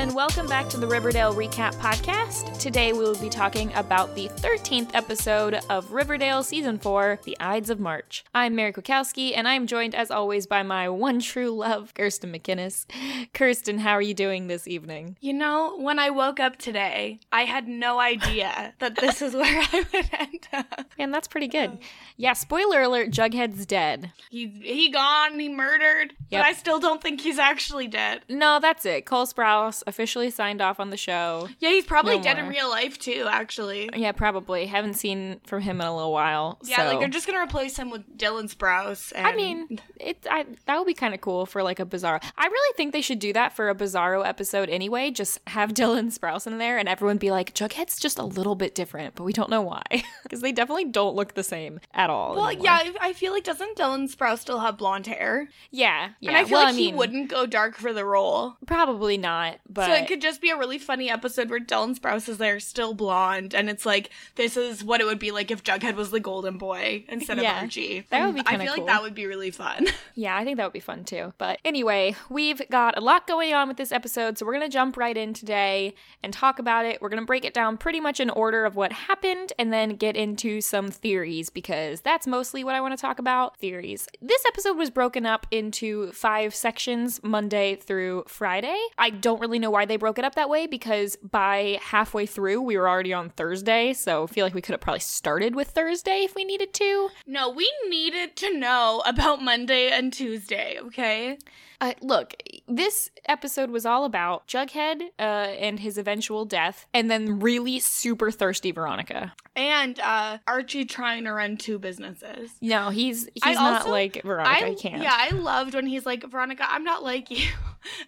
And welcome back to the Riverdale Recap Podcast. Today we will be talking about the 13th episode of Riverdale Season 4, The Ides of March. I'm Mary Kwiatkowski, and I'm joined as always by my one true love, Kirsten McInnes. Kirsten, how are you doing this evening? You know, when I woke up today, I had no idea that this is where I would end up. And that's pretty good. Yeah, spoiler alert, Jughead's dead. He he gone, he murdered, Yep. but I still don't think he's actually dead. No, that's it. Cole Sprouse officially signed off on the show. Yeah, he's probably No dead more. in real life too, actually. Yeah, probably. Haven't seen from him in a little while. Yeah, so. like they're just gonna replace him with Dylan Sprouse. And I mean, it I, that would be kind of cool for like a Bizarro. I really think they should do that for a Bizarro episode anyway. Just have Dylan Sprouse in there, and everyone be like, Jughead's just a little bit different, but we don't know why because they definitely don't look the same at all. well, anymore. yeah, I I feel like doesn't Dylan Sprouse still have blonde hair? yeah, yeah. and I feel well, like I he wouldn't go dark for the role. probably not, but so it could just be a really funny episode where Dylan Sprouse is there, still blonde, and it's like this is what it would be like if Jughead was the golden boy instead of Yeah, Archie. that would be I feel cool. like that would be really fun. Yeah, I think that would be fun too. But anyway, we've got a lot going on with this episode, so we're going to jump right in today and talk about it. We're going to break it down pretty much in order of what happened and then get into some theories because that's mostly what I want to talk about theories. This episode was broken up into five sections Monday through Friday. I don't really know why they broke it up that way because by halfway through, we were already on Thursday, so I feel like we could have probably started with Thursday if we needed to. no, we needed to know about Monday and Tuesday, okay? Uh, look, this episode was all about Jughead uh, and his eventual death, and then really super thirsty Veronica. And uh Archie trying to run two businesses. No, he's he's I not also- like Veronica. I he can't. Yeah, I loved when he's like, Veronica, I'm not like you.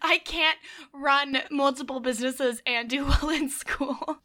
I can't run multiple businesses and do well in school.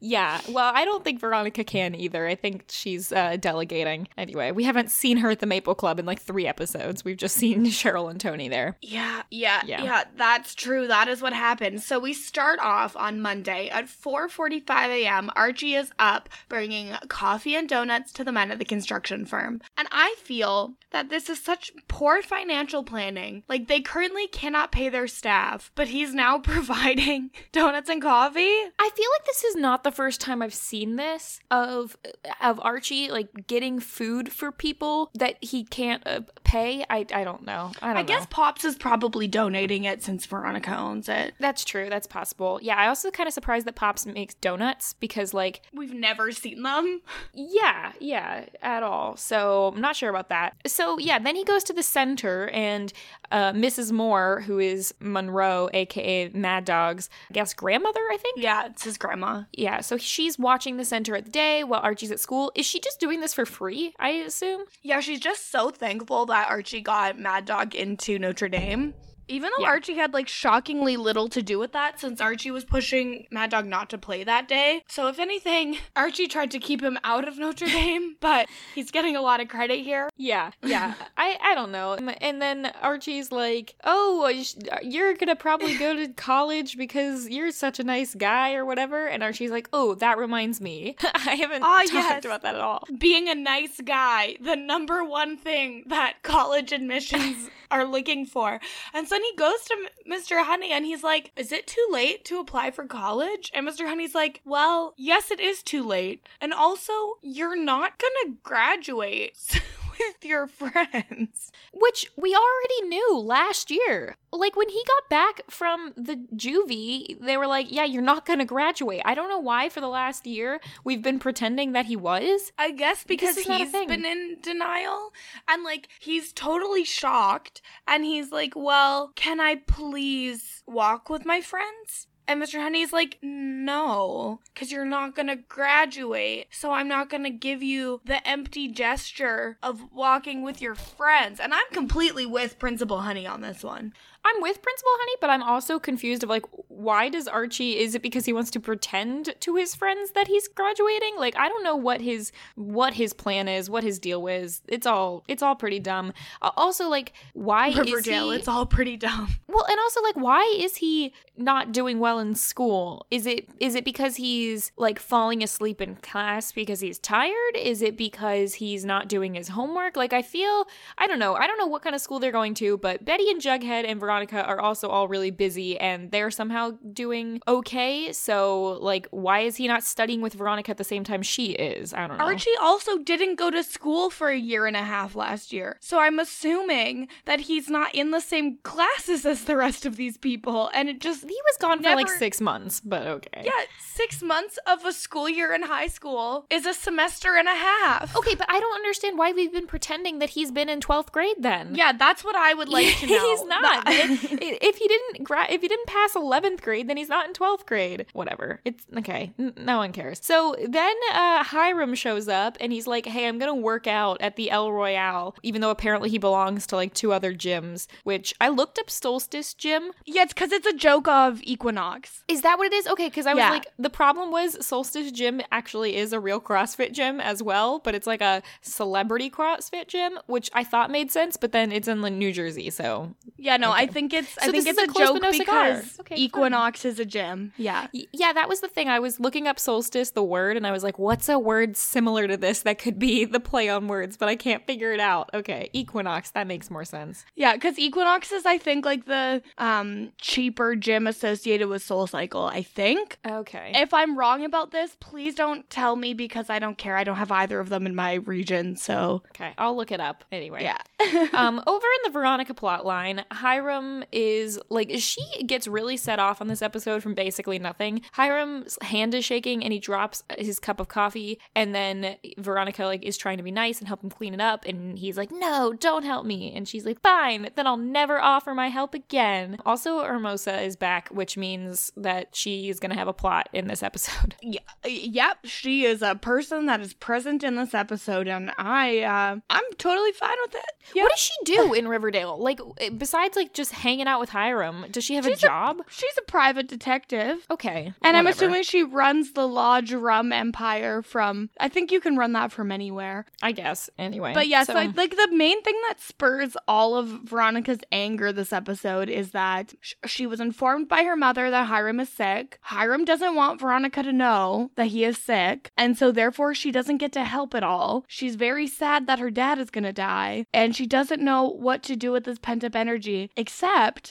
Yeah, Well, I don't think Veronica can either. I think she's uh, delegating. Anyway, we haven't seen her at the Maple Club in like three episodes. We've just seen Cheryl and Tony there. Yeah, yeah, Yeah. yeah, that's true. That is what happened. So we start off on Monday at 4:45 a.m. Archie is up bringing coffee and donuts to the men at the construction firm. And I feel that this is such poor financial planning. Like they currently cannot pay their staff, but he's now providing donuts and coffee. I feel like this is not the first time I've seen this of of Archie like getting food for people that he can't uh, pay. I I don't know. I don't I know. guess Pops is probably donating it since Veronica owns it. That's true. That's possible. Yeah, I also kind of surprised that Pops makes donuts because, like, We've never seen them. yeah, yeah, at all. So I'm not sure about that. So yeah, then he goes to the center, and uh, Mrs. Moore, who is Monroe, aka Mad Dog's, I guess grandmother, I think. Yeah, it's his grandma. Yeah, so she's watching the center at the day while Archie's at school. Is she just doing this for free? I assume. Yeah, she's just so thankful that Archie got Mad Dog into Notre Dame. Even though Yeah. Archie had like shockingly little to do with that since Archie was pushing Mad Dog not to play that day. So if anything, Archie tried to keep him out of Notre Dame, but he's getting a lot of credit here. Yeah, yeah. I I don't know. And then Archie's like, "Oh, you're gonna probably go to college because you're such a nice guy or whatever." And Archie's like, "Oh, that reminds me. I haven't Ah, talked yes. about that at all." Being a nice guy, the number one thing that college admissions are looking for. And so then he goes to Mr. Honey and he's like, Is it too late to apply for college? And Mr. Honey's like, Well, yes, it is too late. And also, you're not gonna graduate with your friends. Which we already knew last year. Like when he got back from the juvie, they were like, "Yeah, you're not gonna graduate." I don't know why. For the last year, we've been pretending that he was. I guess because is not a he's been in denial and like he's totally shocked and he's like, Well, can I please walk with my friends? And Mr. Honey's like, no, because you're not going to graduate. So I'm not going to give you the empty gesture of walking with your friends. And I'm completely with Principal Honey on this one. I'm with Principal Honey, but I'm also confused of like why does Archie is it because he wants to pretend to his friends that he's graduating? Like I don't know what his what his plan is, what his deal is. It's all it's all pretty dumb. Uh, also like why Riverdale, is he it's all pretty dumb. Well, and also like why is he not doing well in school? Is it is it because he's like falling asleep in class because he's tired? Is it because he's not doing his homework? Like I feel I don't know. I don't know what kind of school they're going to, but Betty and Jughead and Veronica are also all really busy and they're somehow doing okay. So, like, why is he not studying with Veronica at the same time she is? I don't know. Archie also didn't go to school for a year and a half last year. So I'm assuming that he's not in the same classes as the rest of these people. And it just, he was gone for like six months, but okay. yeah, six months of a school year in high school is a semester and a half. Okay, but I don't understand why we've been pretending that he's been in 12th grade then. Yeah, that's what I would like to know. he's not. That- if, if he didn't gra- if he didn't pass 11th grade, then he's not in 12th grade. Whatever. It's okay. N- no one cares. So then uh, Hiram shows up and he's like, "Hey, I'm gonna work out at the El Royale," even though apparently he belongs to like two other gyms. Which I looked up Solstice Gym. yeah, it's because it's a joke of Equinox. Is that what it is? Okay, because I was Yeah. like, the problem was Solstice Gym actually is a real CrossFit gym as well, but it's like a celebrity CrossFit gym, which I thought made sense, but then it's in like, New Jersey, so Yeah, no, I Okay. Think it's So I think it's a a joke no because Okay. Equinox is a gym. Yeah. Yeah, that was the thing. I was looking up solstice, the word, and I was like, what's a word similar to this that could be the play on words, but I can't figure it out. Okay, equinox, that makes more sense. Yeah, because Equinox is, I think, like the um cheaper gym associated with Soul Cycle. I think. Okay. If I'm wrong about this, please don't tell me because I don't care. I don't have either of them in my region. So Okay, I'll look it up anyway. yeah. um, over in the Veronica plot line, Hiram is like she gets really set off on this episode from basically nothing. Hiram's hand is shaking and he drops his cup of coffee, and then Veronica like is trying to be nice and help him clean it up, and he's like, "No, don't help me," and she's like, "Fine, then I'll never offer my help again." Also, Hermosa is back, which means that she is gonna have a plot in this episode. yeah. Yep. She is a person that is present in this episode, and I uh, I'm totally fine with it. Yeah. What does she do in Riverdale? Like, besides like just hanging out with Hiram, does she have a She's a- job? She's a private detective. Okay. And I'm assuming she runs the Lodge Rum Empire from. I think you can run that from anywhere. I guess. Anyway. But yeah, so, so I, like the main thing that spurs all of Veronica's anger this episode is that sh- she was informed by her mother that Hiram is sick. Hiram doesn't want Veronica to know that he is sick, and so therefore she doesn't get to help at all. She's very sad that her dad is gonna die, and she doesn't know what to do with this pent up energy except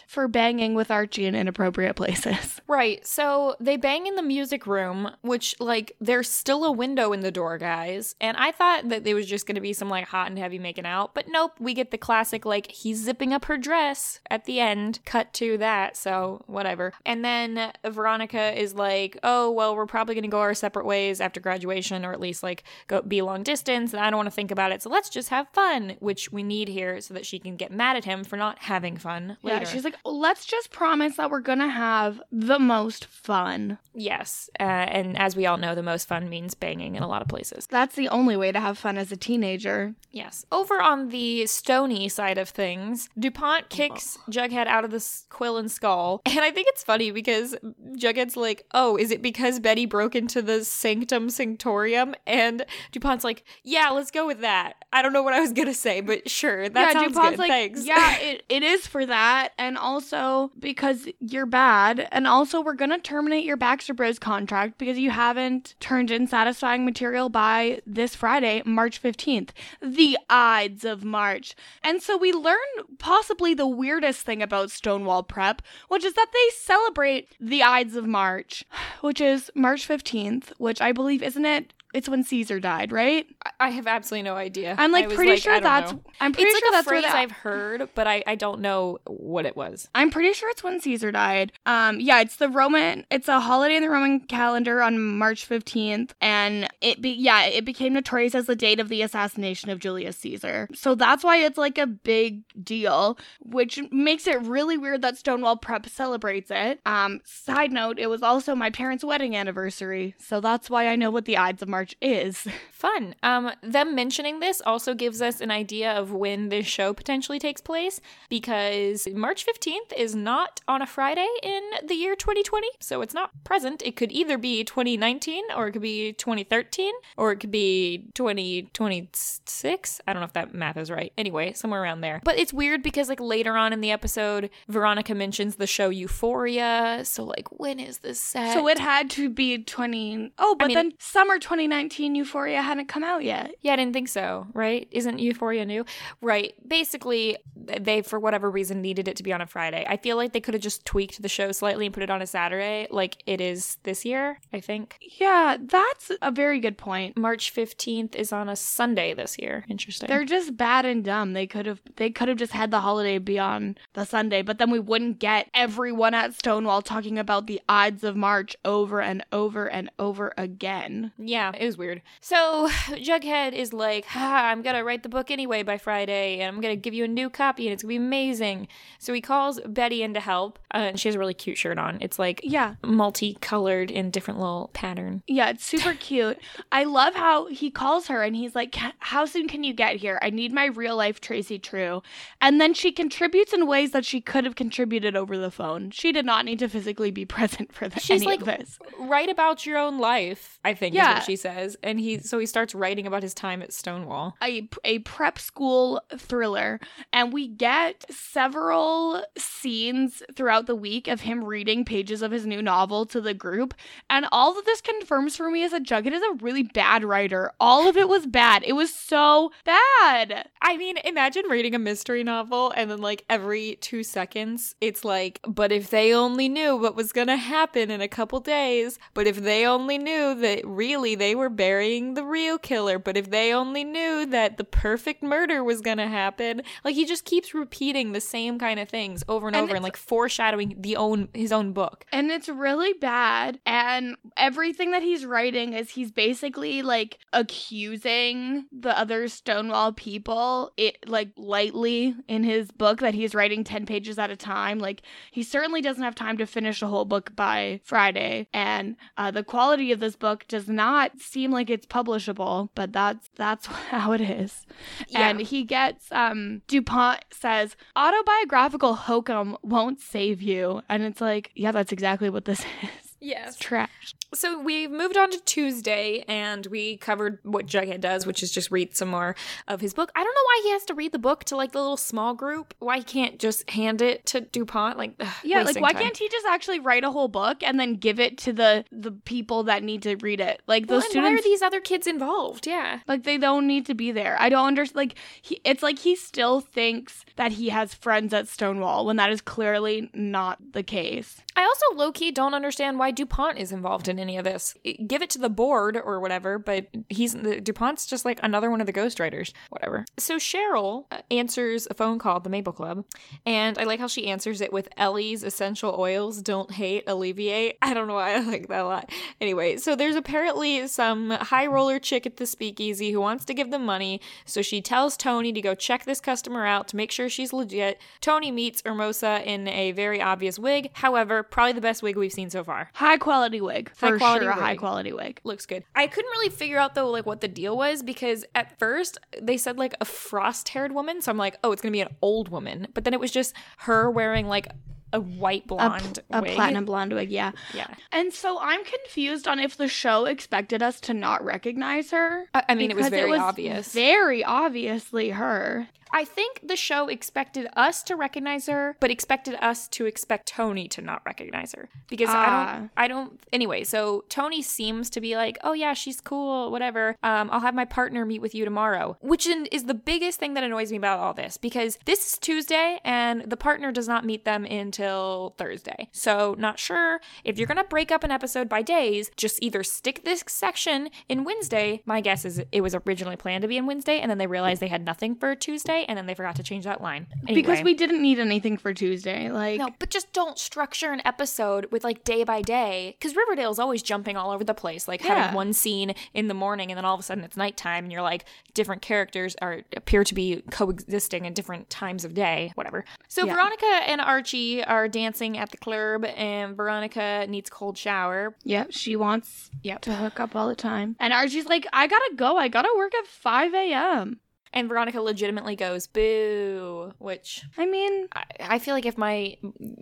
for banging with Archie in inappropriate places. Right. So they bang in the music room, which like there's still a window in the door, guys. And I thought that there was just gonna be some like hot and heavy making out, but nope, we get the classic like he's zipping up her dress at the end. Cut to that. So whatever. And then Veronica is like, oh well, we're probably gonna go our separate ways after graduation, or at least like go be long distance, and I don't want to think about it. So let's just have fun, which we need here so that she can get mad at him for not having fun later. Yeah, she's like, let's just promise that we're gonna have the most fun. Yes, uh, and as we all know, the most fun means banging in a lot of places. That's the only way to have fun as a teenager. Yes. Over on the stony side of things, DuPont kicks Jughead out of the quill and skull. And I think it's funny because Jughead's like, oh, is it because Betty broke into the Sanctum Sanctorium? And DuPont's like, yeah, let's go with that. I don't know what I was going to say, but sure, that yeah, sounds DuPont's good. like, Thanks. yeah, it, it is for that, and also because you're bad, and also we're gonna terminate your Baxter Bros contract because you haven't turned in satisfying material by this Friday, March 15th, the Ides of March. And so we learn possibly the weirdest thing about Stonewall Prep, which is that they celebrate the Ides of March, which is March 15th, which I believe, isn't it? It's when Caesar died, right? I- have absolutely no idea. I'm like pretty like, sure that's. know. I'm pretty It's sure like a that's phrase that- I've heard, but I, I don't know what it was. I'm pretty sure it's when Caesar died. Um, yeah, it's the Roman. It's a holiday in the Roman calendar on March 15th, and it be yeah, it became notorious as the date of the assassination of Julius Caesar. So that's why it's like a big deal, which makes it really weird that Stonewall Prep celebrates it. Um, side note, it was also my parents' wedding anniversary, so that's why I know what the Ides of March is. Fun. Um, them mentioning this also gives us an idea of when this show potentially takes place because March 15th is not on a Friday in the year 2020. So it's not present. It could either be 2019 or it could be 2013 or it could be 2026. I don't know if that math is right. Anyway, somewhere around there. But it's weird because, like, later on in the episode, Veronica mentions the show Euphoria. So, like, when is this set? So it had to be 20. Oh, but mean- then summer 2019 Euphoria hadn't come out yet. Yeah, I didn't think so, right? Isn't Euphoria new? Right. Basically, they for whatever reason needed it to be on a Friday. I feel like they could have just tweaked the show slightly and put it on a Saturday like it is this year, I think. Yeah, that's a very good point. March 15th is on a Sunday this year. Interesting. They're just bad and dumb. They could have they could have just had the holiday be on the Sunday, but then we wouldn't get everyone at Stonewall talking about the Ides of March over and over and over again. Yeah, it was weird. So Jughead is like, ah, I'm gonna write the book anyway by Friday, and I'm gonna give you a new copy, and it's gonna be amazing. So he calls Betty in to help, uh, and she has a really cute shirt on. It's like Yeah. multicolored in different little pattern. Yeah, it's super cute. I love how he calls her and he's like, How soon can you get here? I need my real life Tracy True. And then she contributes in ways that she could have contributed over the phone. She did not need to physically be present for the, She's any like, of this. Write about your own life, I think is Yeah. what she says. And he so he starts writing about his time at Stonewall. A, a prep school thriller. And we get several scenes throughout the week of him reading pages of his new novel to the group. And all of this confirms for me is that Jughead is a really bad writer. All of it was bad. It was so bad. I mean, imagine reading a mystery novel and then like every 2 seconds it's like, but if they only knew what was going to happen in a couple days, but if they only knew that really they were burying the real killer, but if they only knew that the perfect murder was going to happen, like he just keeps repeating the same kind of things over and, And over and like foreshadowing the own his own book. And it's really bad. And everything that he's writing is he's basically like accusing the other Stonewall people, it like lightly in his book that he's writing 10 pages at a time. Like he certainly doesn't have time to finish a whole book by Friday. And uh, the quality of this book does not seem like it's publishable, but that's that's how it is. And he gets um DuPont says autobiographical hokum won't save you. And it's like, yeah, that's exactly what this is. Yes. It's trash. So we've moved on to Tuesday and we covered what Jughead does, which is just read some more of his book. I don't know why he has to read the book to like the little small group. Why he can't just hand it to DuPont? Like, ugh, Yeah, like why time. can't he just actually write a whole book and then give it to the the people that need to read it? Like Well, those and why are these other kids involved? Yeah. like they don't need to be there. I don't understand like he it's like he still thinks that he has friends at Stonewall when that is clearly not the case. I also low key don't understand why DuPont is involved in any of this. Give it to the board or whatever, but he's DuPont's just like another one of the ghostwriters, whatever. So Cheryl uh, answers a phone call at the Maple Club, and I like how she answers it with Ellie's essential oils don't hate, alleviate. I don't know why I like that a lot. Anyway, so there's apparently some high roller chick at the speakeasy who wants to give them money, so she tells Tony to go check this customer out to make sure she's legit. Tony meets Hermosa in a very obvious wig. However, probably the best wig we've seen so far. High quality wig. For High quality sure wig. high quality wig. Looks good. I couldn't really figure out though like what the deal was because at first they said like a frost-haired woman, so I'm like, "Oh, it's going to be an old woman." But then it was just her wearing like a white blonde a wig. platinum blonde wig, yeah. Yeah. And so I'm confused on if the show expected us to not recognize her. I, I mean, it was very obvious. Very obviously her. I think the show expected us to recognize her, but expected us to expect Tony to not recognize her because I Ah. don't. I don't. Anyway, so Tony seems to be like, "Oh yeah, she's cool, whatever. Um, I'll have my partner meet with you tomorrow," which is the biggest thing that annoys me about all this because this is Tuesday and the partner does not meet them until Thursday. So not sure if you're gonna break up an episode by days. Just either stick this section in Wednesday. My guess is it was originally planned to be in Wednesday, and then they realized they had nothing for Tuesday, and then they forgot to change that line. Because we didn't need anything for Tuesday. Like No, but just don't structure an episode with like day by day. Because Riverdale's always jumping all over the place, like Yeah. having one scene in the morning and then all of a sudden it's nighttime and you're like, different characters are appear to be coexisting in different times of day, whatever. So Yeah. Veronica and Archie are dancing at the club and Veronica needs cold shower. Yep, she wants Yep. to hook up all the time. And Archie's like, I gotta go. I gotta work at 5 a.m. And Veronica legitimately goes, boo, which I mean, I, I feel like if my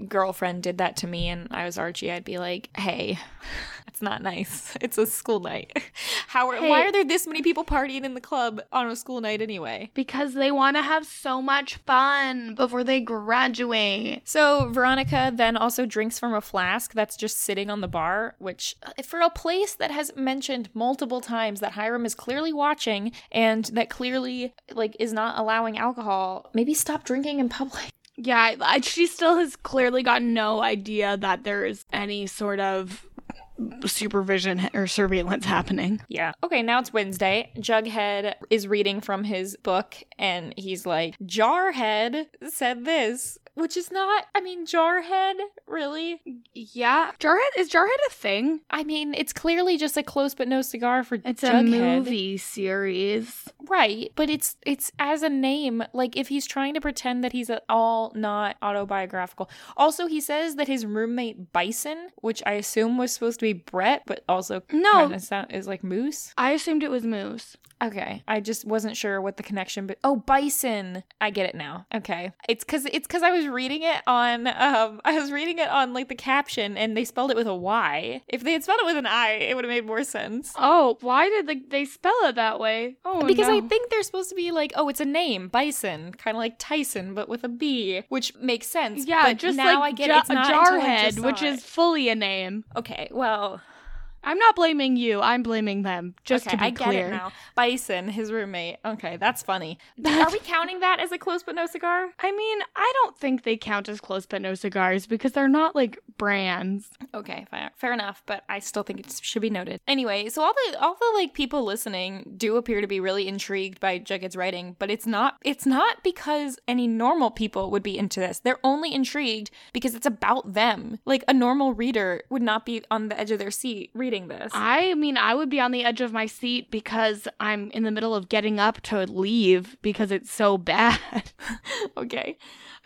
girlfriend did that to me and I was Archie, I'd be like, hey, That's not nice. It's a school night. How are, Hey. why are there this many people partying in the club on a school night anyway? Because they want to have so much fun before they graduate. So Veronica then also drinks from a flask that's just sitting on the bar, which uh, for a place that has mentioned multiple times that Hiram is clearly watching and that clearly like is not allowing alcohol, maybe stop drinking in public. Yeah, I, she still has clearly got no idea that there is any sort of supervision or surveillance happening. Yeah. Okay, now it's Wednesday. Jughead is reading from his book and he's like, Jarhead said this, which is not, I mean, Jarhead, really? Yeah, Jarhead is Jarhead a thing? I mean, it's clearly just a close but no cigar for It's a movie series. Right, but it's it's as a name, like if he's trying to pretend that he's at all not autobiographical. Also, he says that his roommate Bison, which I assume was supposed to be Brett, but also No. sound is like Moose. I assumed it was Moose. Okay, I just wasn't sure what the connection. But oh, Bison, I get it now. Okay, it's because it's because I was reading it on um I was reading it on like the caption and they spelled it with a Y. If they had spelled it with an I, it would have made more sense. Oh, why did they, they spell it that way? Oh, Because I think they're supposed to be like, oh, it's a name, Bison, kind of like Tyson, but with a B, which makes sense. yeah, but just now like I get Ja- it's Jarhead, which it. is fully a name. okay. Well, I'm not blaming you. I'm blaming them. Just okay, to be I get clear. it now. Bison, his roommate. Okay, that's funny. Are we counting that as a close but no cigar? I mean, I don't think they count as close but no cigars because they're not like brands. Okay, fair, fair enough, but I still think it should be noted. Anyway, so all the all the like people listening do appear to be really intrigued by Jughead's writing, but it's not it's not because any normal people would be into this. They're only intrigued because it's about them. Like a normal reader would not be on the edge of their seat reading this. I mean, I would be on the edge of my seat because I'm in the middle of getting up to leave because it's so bad. okay.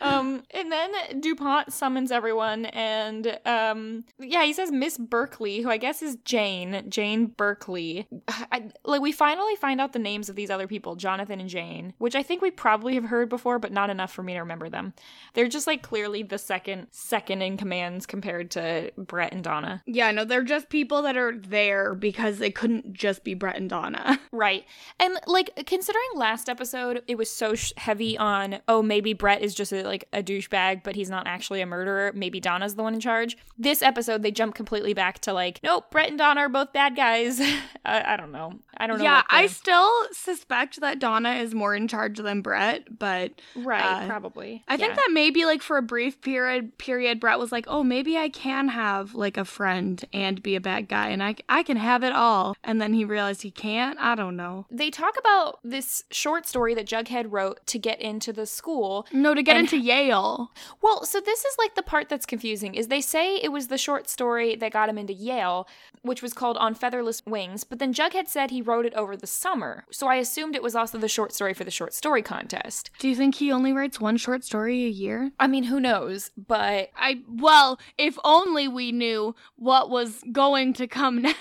Um, and then DuPont summons everyone, and um, yeah, he says Miss Berkeley, who I guess is Jane, Jane Berkeley. I, like we finally find out the names of these other people, Jonathan and Jane, which I think we probably have heard before, but not enough for me to remember them. They're just like clearly the second second in commands compared to Brett and Donna. yeah, no, they're just people that are there because they couldn't just be Brett and Donna. Right. And like considering last episode it was so sh- heavy on oh maybe Brett is just a, like a douchebag but he's not actually a murderer, maybe Donna's the one in charge. This episode they jump completely back to like nope, Brett and Donna are both bad guys. I, I don't know. I don't know. yeah, I still suspect that Donna is more in charge than Brett, but right, uh, probably. I think Yeah. that maybe like for a brief period period Brett was like, "Oh, maybe I can have like a friend and be a bad guy and I I can have it all." And then he realized he can't. I don't know. they talk about this short story that Jughead wrote to get into the school No, to get into Yale. Well, so this is like the part that's confusing is they say it was the short story that got him into Yale, which was called On Featherless Wings, but then Jughead said he wrote it over the summer. So I assumed it was also the short story for the short story contest. Do you think he only writes one short story a year? I mean, who knows, but I well, if only we knew what was going to come next.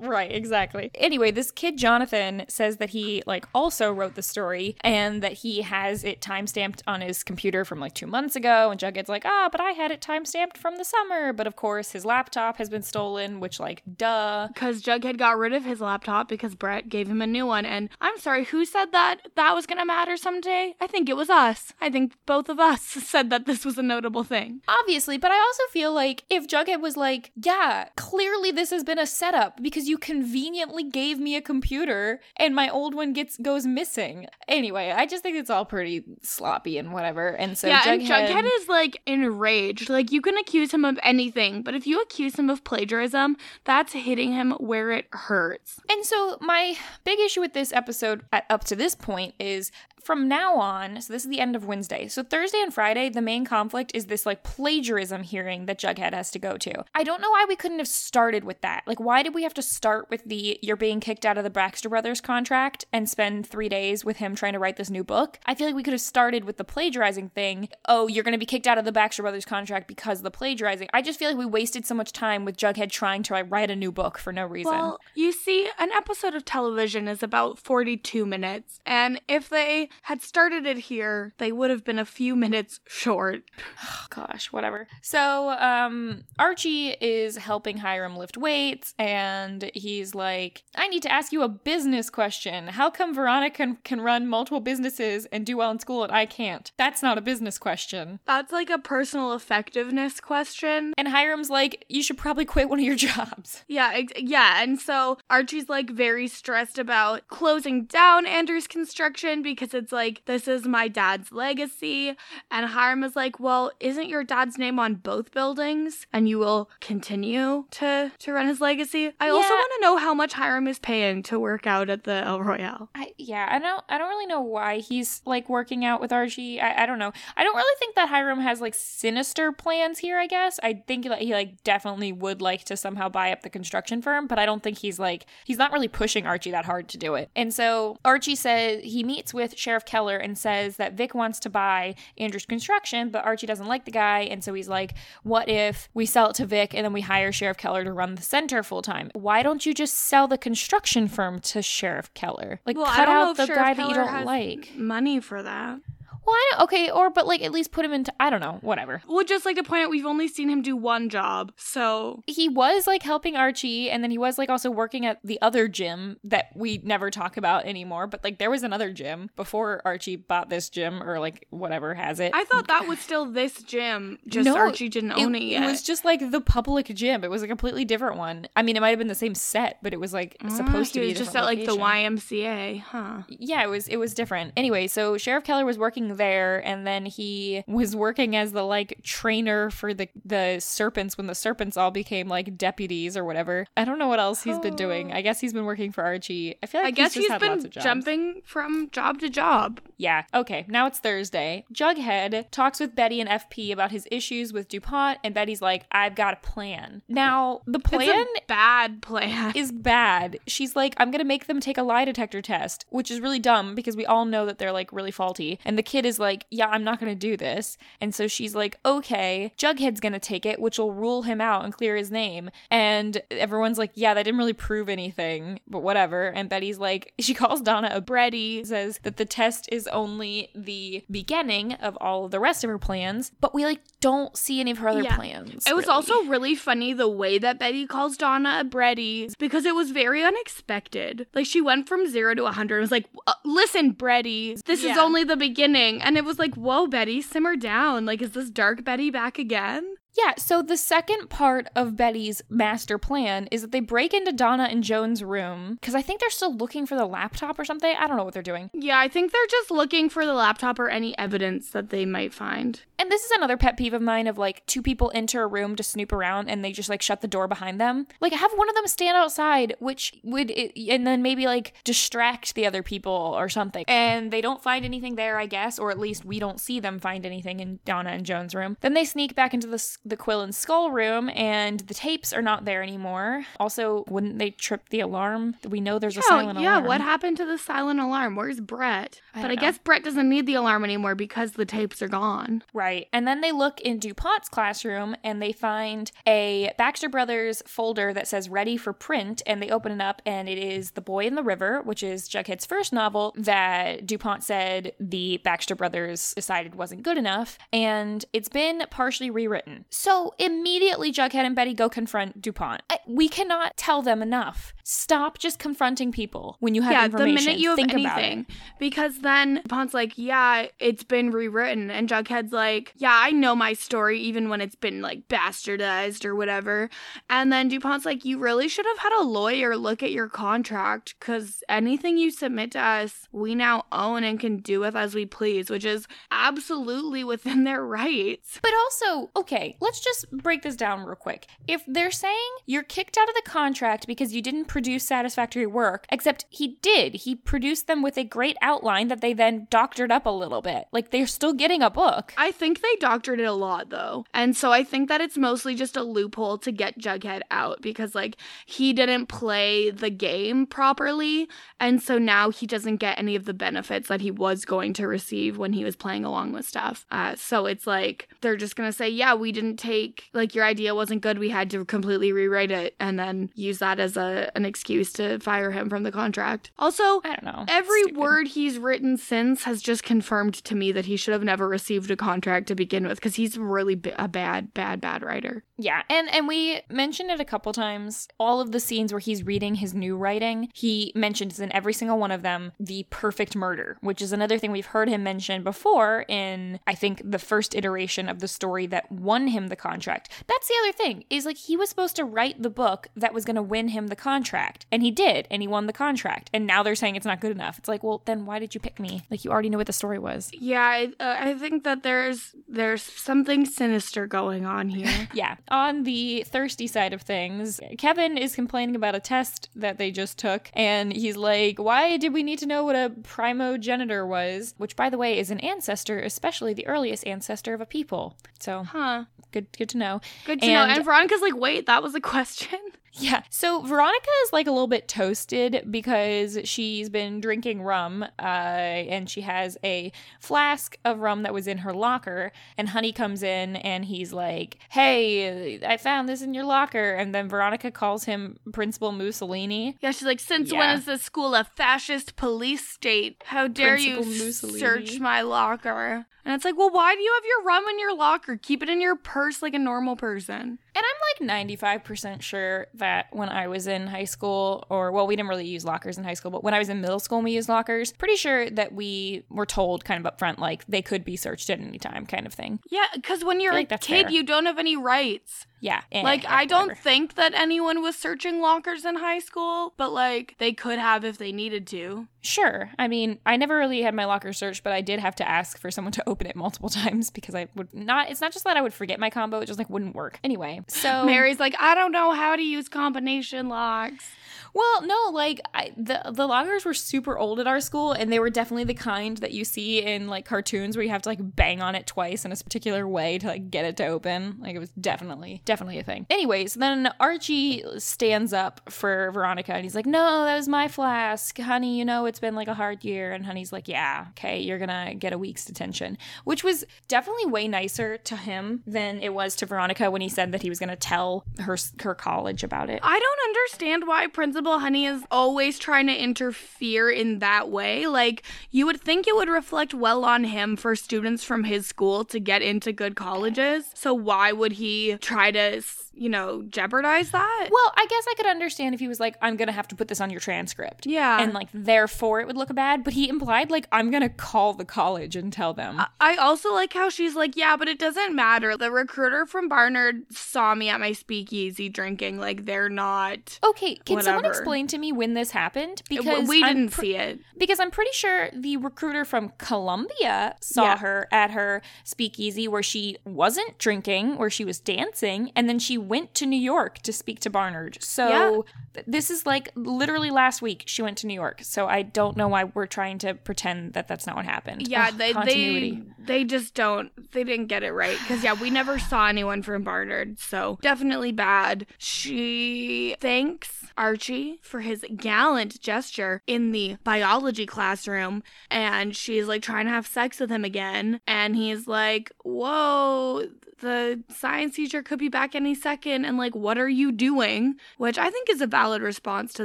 Right, exactly. Anyway, this kid Jonathan says that he like also wrote the story and that he has it timestamped on his computer from like two months ago. And Jughead's like, ah, but I had it timestamped from the summer. But of course, his laptop has been stolen, which like, duh. Because Jughead got rid of his laptop because Brett gave him a new one. And I'm sorry, who said that that was going to matter someday? I think it was us. I think both of us said that this was a notable thing. Obviously, but I also feel like if Jughead was like, yeah, clearly this has been a setup because you conveniently gave me a computer and my old one gets goes missing. Anyway, I just think it's all pretty sloppy and whatever. And so yeah, Jughead, and Jughead is like enraged. Like you can accuse him of anything, but if you accuse him of plagiarism, that's hitting him where it hurts. And so my big issue with this episode at, up to this point is from now on, so this is the end of Wednesday. So Thursday and Friday, the main conflict is this like plagiarism hearing that Jughead has to go to. I don't know why we couldn't have started with that. Like why did we have to start with the you're being kicked out of the Baxter Brothers contract and spend 3 days with him trying to write this new book? I feel like we could have started with the plagiarizing thing. Oh, you're going to be kicked out of the Baxter Brothers contract because of the plagiarizing. I just feel like we wasted so much time with Jughead trying to write a new book for no reason. Well, you see, an episode of television is about 42 minutes, and if they had started it here, they would have been a few minutes short. Gosh, whatever. So, um, Archie is helping Hiram lift weights, and he's like, I need to ask you a business question. How come Veronica can, can run multiple businesses and do well in school and I can't? That's not a business question. That's like a personal effectiveness question. And Hiram's like, you should probably quit one of your jobs. Yeah, ex- yeah. And so Archie's like very stressed about closing down Andrews construction because it's like, this is my dad's legacy. And Hiram is like, well, isn't your dad's name on both buildings? And you will continue to, to run his legacy. I also want to know how much Hiram is paying to work out at the El Royale. I, yeah, I don't I don't really know why he's like working out with Archie. I, I don't know. I don't really think that Hiram has like sinister plans here, I guess. I think that he like definitely would like to somehow buy up the construction firm, but I don't think he's like he's not really pushing Archie that hard to do it. And so Archie says he meets with Sheriff Keller and says that Vic wants to buy Andrews construction, but Archie doesn't like the guy, and so he's like, What if we sell it to Vic and then we hire Sheriff Keller to run the center full time? Why don't you just sell the construction firm to Sheriff Keller? Like Well, cut out the Sheriff guy that you don't like. Money for that. Well, I don't, okay, or but like at least put him into I don't know, whatever. Would just like to point out we've only seen him do one job, so He was like helping Archie, and then he was like also working at the other gym that we never talk about anymore. But like there was another gym before Archie bought this gym or like whatever has it. I thought that was still this gym. Just No, Archie didn't own it, yet. It was just like the public gym. It was a completely different one. I mean, it might have been the same set, but it was like supposed Ah, to be just at like the. YMCA, huh? yeah, it was it was different. Anyway, so Sheriff Keller was working there, and then he was working as the like trainer for the the serpents when the serpents all became like deputies or whatever. I don't know what else he's been doing. Oh. I guess he's been working for Archie. I feel like I guess he's, he's just had lots been of jobs. jumping from job to job. Yeah. Okay. Now it's Thursday. Jughead talks with Betty and FP about his issues with DuPont, and Betty's like, "I've got a plan." Now the plan it's a bad plan. is bad. She's like, I'm gonna make them take a lie detector test, which is really dumb because we all know that they're like really faulty. And the kid is like, Yeah, I'm not gonna do this. And so she's like, Okay, Jughead's gonna take it, which will rule him out and clear his name. And everyone's like, Yeah, that didn't really prove anything, but whatever. And Betty's like, She calls Donna a Brady, says that the test is only the beginning of all of the rest of her plans, but we like don't see any of her other Yeah. plans. It was really. also really funny the way that Betty calls Donna a Breddy because it was very unexpected. Like she went from zero to 100 and was like, "Uh, listen, Breddy, this is only the beginning. And it was like, whoa, Betty, simmer down. Like, is this dark Betty back again? Yeah, so the second part of Betty's master plan is that they break into Donna and Joan's room because I think they're still looking for the laptop or something. I don't know what they're doing. Yeah, I think they're just looking for the laptop or any evidence that they might find. And this is another pet peeve of mine of like two people enter a room to snoop around and they just like shut the door behind them. Like have one of them stand outside, which would and then maybe like distract the other people or something. And they don't find anything there, I guess, or at least we don't see them find anything in Donna and Joan's room. Then they sneak back into the the Quill and Skull room and the tapes are not there anymore. Also, wouldn't they trip the alarm? We know there's a silent yeah, alarm. Yeah, what happened to the silent alarm? Where's Brett? I but I know. guess Brett doesn't need the alarm anymore because the tapes are gone. Right. And then they look in DuPont's classroom and they find a Baxter Brothers folder that says ready for print. And they open it up and it is The Boy in the River, which is Jughead's first novel that DuPont said the Baxter Brothers decided wasn't good enough. And it's been partially rewritten. So immediately Jughead and Betty go confront DuPont. I- We cannot tell them enough. Stop just confronting people when you have yeah, the minute you have Think about it. anything. Because then DuPont's like, yeah, it's been rewritten. And Jughead's like, yeah, I know my story even when it's been like bastardized or whatever. And then DuPont's like, you really should have had a lawyer look at your contract because anything you submit to us, we now own and can do with as we please, which is absolutely within their rights. But also, okay, let's just break this down real quick. If they're saying you're kicked out of the contract because you didn't produce satisfactory work, except he did, he produced them with a great outline that they then doctored up a little bit. Like they're still getting a book. I think they doctored it a lot though. And so I think that it's mostly just a loophole to get Jughead out because like he didn't play the game properly and so now he doesn't get any of the benefits that he was going to receive when he was playing along with stuff. Uh, so it's like they're just going to say, "Yeah, we didn't didn't take like your idea wasn't good. We had to completely rewrite it and then use that as a an excuse to fire him from the contract. Also, I don't know. Every Stupid. word he's written since has just confirmed to me that he should have never received a contract to begin with because he's really b- a bad, bad, bad writer. Yeah, and and we mentioned it a couple times. All of the scenes where he's reading his new writing, he mentions in every single one of them the perfect murder, which is another thing we've heard him mention before in I think the first iteration of the story that won him the contract. That's the other thing. Is like he was supposed to write the book that was going to win him the contract, and he did, and he won the contract. And now they're saying it's not good enough. It's like, well, then why did you pick me? Like you already knew what the story was. Yeah, I, uh, I think that there's there's something sinister going on here. Yeah. On the thirsty side of things, Kevin is complaining about a test that they just took, and he's like, Why did we need to know what a primogenitor was? Which, by the way, is an ancestor, especially the earliest ancestor of a people. So, huh. good, good to know. Good to And- know. And Veronica's like, wait, that was a question. Yeah. So Veronica is like a little bit toasted because she's been drinking rum, uh, and she has a flask of rum that was in her locker. And Honey comes in and he's like, "Hey, I found this in your locker." And then Veronica calls him Principal Mussolini. Yeah, she's like, since Yeah. when is this school a fascist police state? How dare Principal you Mussolini. search my locker? And it's like, well, why do you have your rum in your locker? Keep it in your purse like a normal person. And I'm like 95% sure that when I was in high school, or well, we didn't really use lockers in high school, but when I was in middle school and we used lockers, pretty sure that we were told kind of up front, like they could be searched at any time, kind of thing. Yeah, because when you're a like kid, fair. you don't have any rights. Yeah. eh, Like, I don't whatever. think that anyone was searching lockers in high school, but like, they could have if they needed to. Sure. I mean, I never really had my locker searched, but I did have to ask for someone to open it multiple times because I would not, it's not just that I would forget my combo, it just like wouldn't work. Anyway, so. Mary's like, I don't know how to use combination locks. Well, no, like I, the the lockers were super old at our school, and they were definitely the kind that you see in like cartoons where you have to like bang on it twice in a particular way to like get it to open. Like it was definitely definitely a thing. Anyways, then Archie stands up for Veronica, and he's like, "No, that was my flask, honey. You know it's been like a hard year." And Honey's like, "Yeah, okay, you're gonna get a week's detention," which was definitely way nicer to him than it was to Veronica when he said that he was gonna tell her her college about it. I don't understand why Principal Honey is always trying to interfere in that way. Like, you would think it would reflect well on him for students from his school to get into good colleges. So, why would he try to, you know, jeopardize that? Well, I guess I could understand if he was like, I'm gonna have to put this on your transcript. Yeah. And like, therefore it would look bad. But he implied, like, I'm gonna call the college and tell them. I also like how she's like, yeah, but it doesn't matter. The recruiter from Barnard saw me at my speakeasy drinking. Like, they're not. okay, can someone explain to me when this happened? Because we I'm didn't pre- see it. Because I'm pretty sure the recruiter from Columbia saw Yeah. her at her speakeasy where she wasn't drinking, where she was dancing, and then she went to New York to speak to Barnard. So th- this is like literally last week she went to New York. So I don't know why we're trying to pretend that that's not what happened. Yeah, Ugh, they continuity. they they just don't they didn't get it right because yeah, we never saw anyone from Barnard, so definitely bad. She thanks Archie for his gallant gesture in the biology classroom, and she's like trying to have sex with him again, and he's like, "Whoa." The science teacher could be back any second, and like, what are you doing? Which I think is a valid response to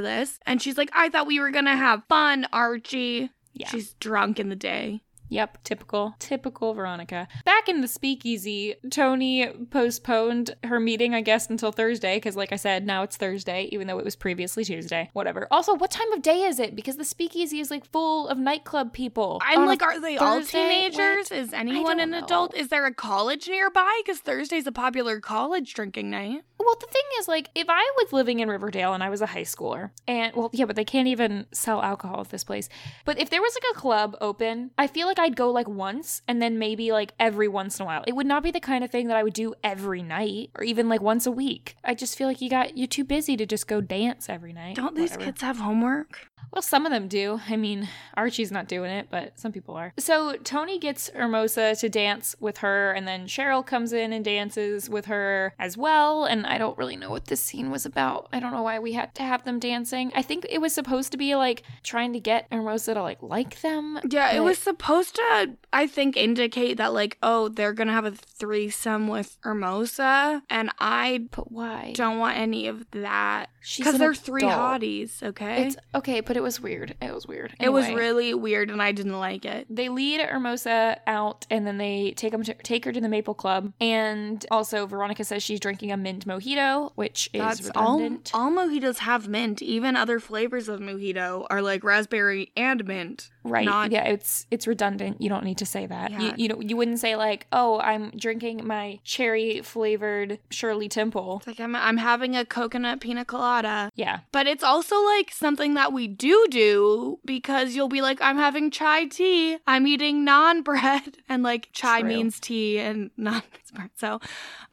this. And she's like, I thought we were gonna have fun, Archie. Yeah. She's drunk in the day. Yep, typical, typical Veronica. Back in the speakeasy, Tony postponed her meeting, I guess, until Thursday, because, like I said, now it's Thursday, even though it was previously Tuesday. Whatever. Also, what time of day is it? Because the speakeasy is like full of nightclub people. I'm On like, are they all teenagers? What? Is anyone an adult? Is there a college nearby? Because Thursday's a popular college drinking night. Well, the thing is, like, if I was living in Riverdale and I was a high schooler, and well, yeah, but they can't even sell alcohol at this place. But if there was like a club open, I feel like I'd go like once and then maybe like every once in a while. It would not be the kind of thing that I would do every night or even like once a week. I just feel like you got you're too busy to just go dance every night. Don't these Whatever. kids have homework? Well, some of them do. I mean, Archie's not doing it, but some people are. So Tony gets Hermosa to dance with her, and then Cheryl comes in and dances with her as well. And I don't really know what this scene was about. I don't know why we had to have them dancing. I think it was supposed to be like trying to get Hermosa to like like them. Yeah, it was supposed to, I think, indicate that, like, oh, they're gonna have a threesome with Hermosa, and I But why? don't want any of that. She's Because they're three hotties, okay? It's okay, but it was weird. It was weird. it was really weird, and I didn't like it. They lead Hermosa out, and then they take them to take her to the Maple Club. And also, Veronica says she's drinking a mint mojito, which is That's all. All mojitos have mint. Even other flavors of mojito are like raspberry and mint. Right? not- yeah, it's it's redundant. You don't need to say that. You Yeah. you know you wouldn't say like, oh, I'm drinking my cherry flavored Shirley Temple. It's like I'm I'm having a coconut pina colada. Yeah, But it's also like something that we do do because you'll be like, I'm having chai tea. I'm eating naan bread And like chai True. means tea and naan bread. So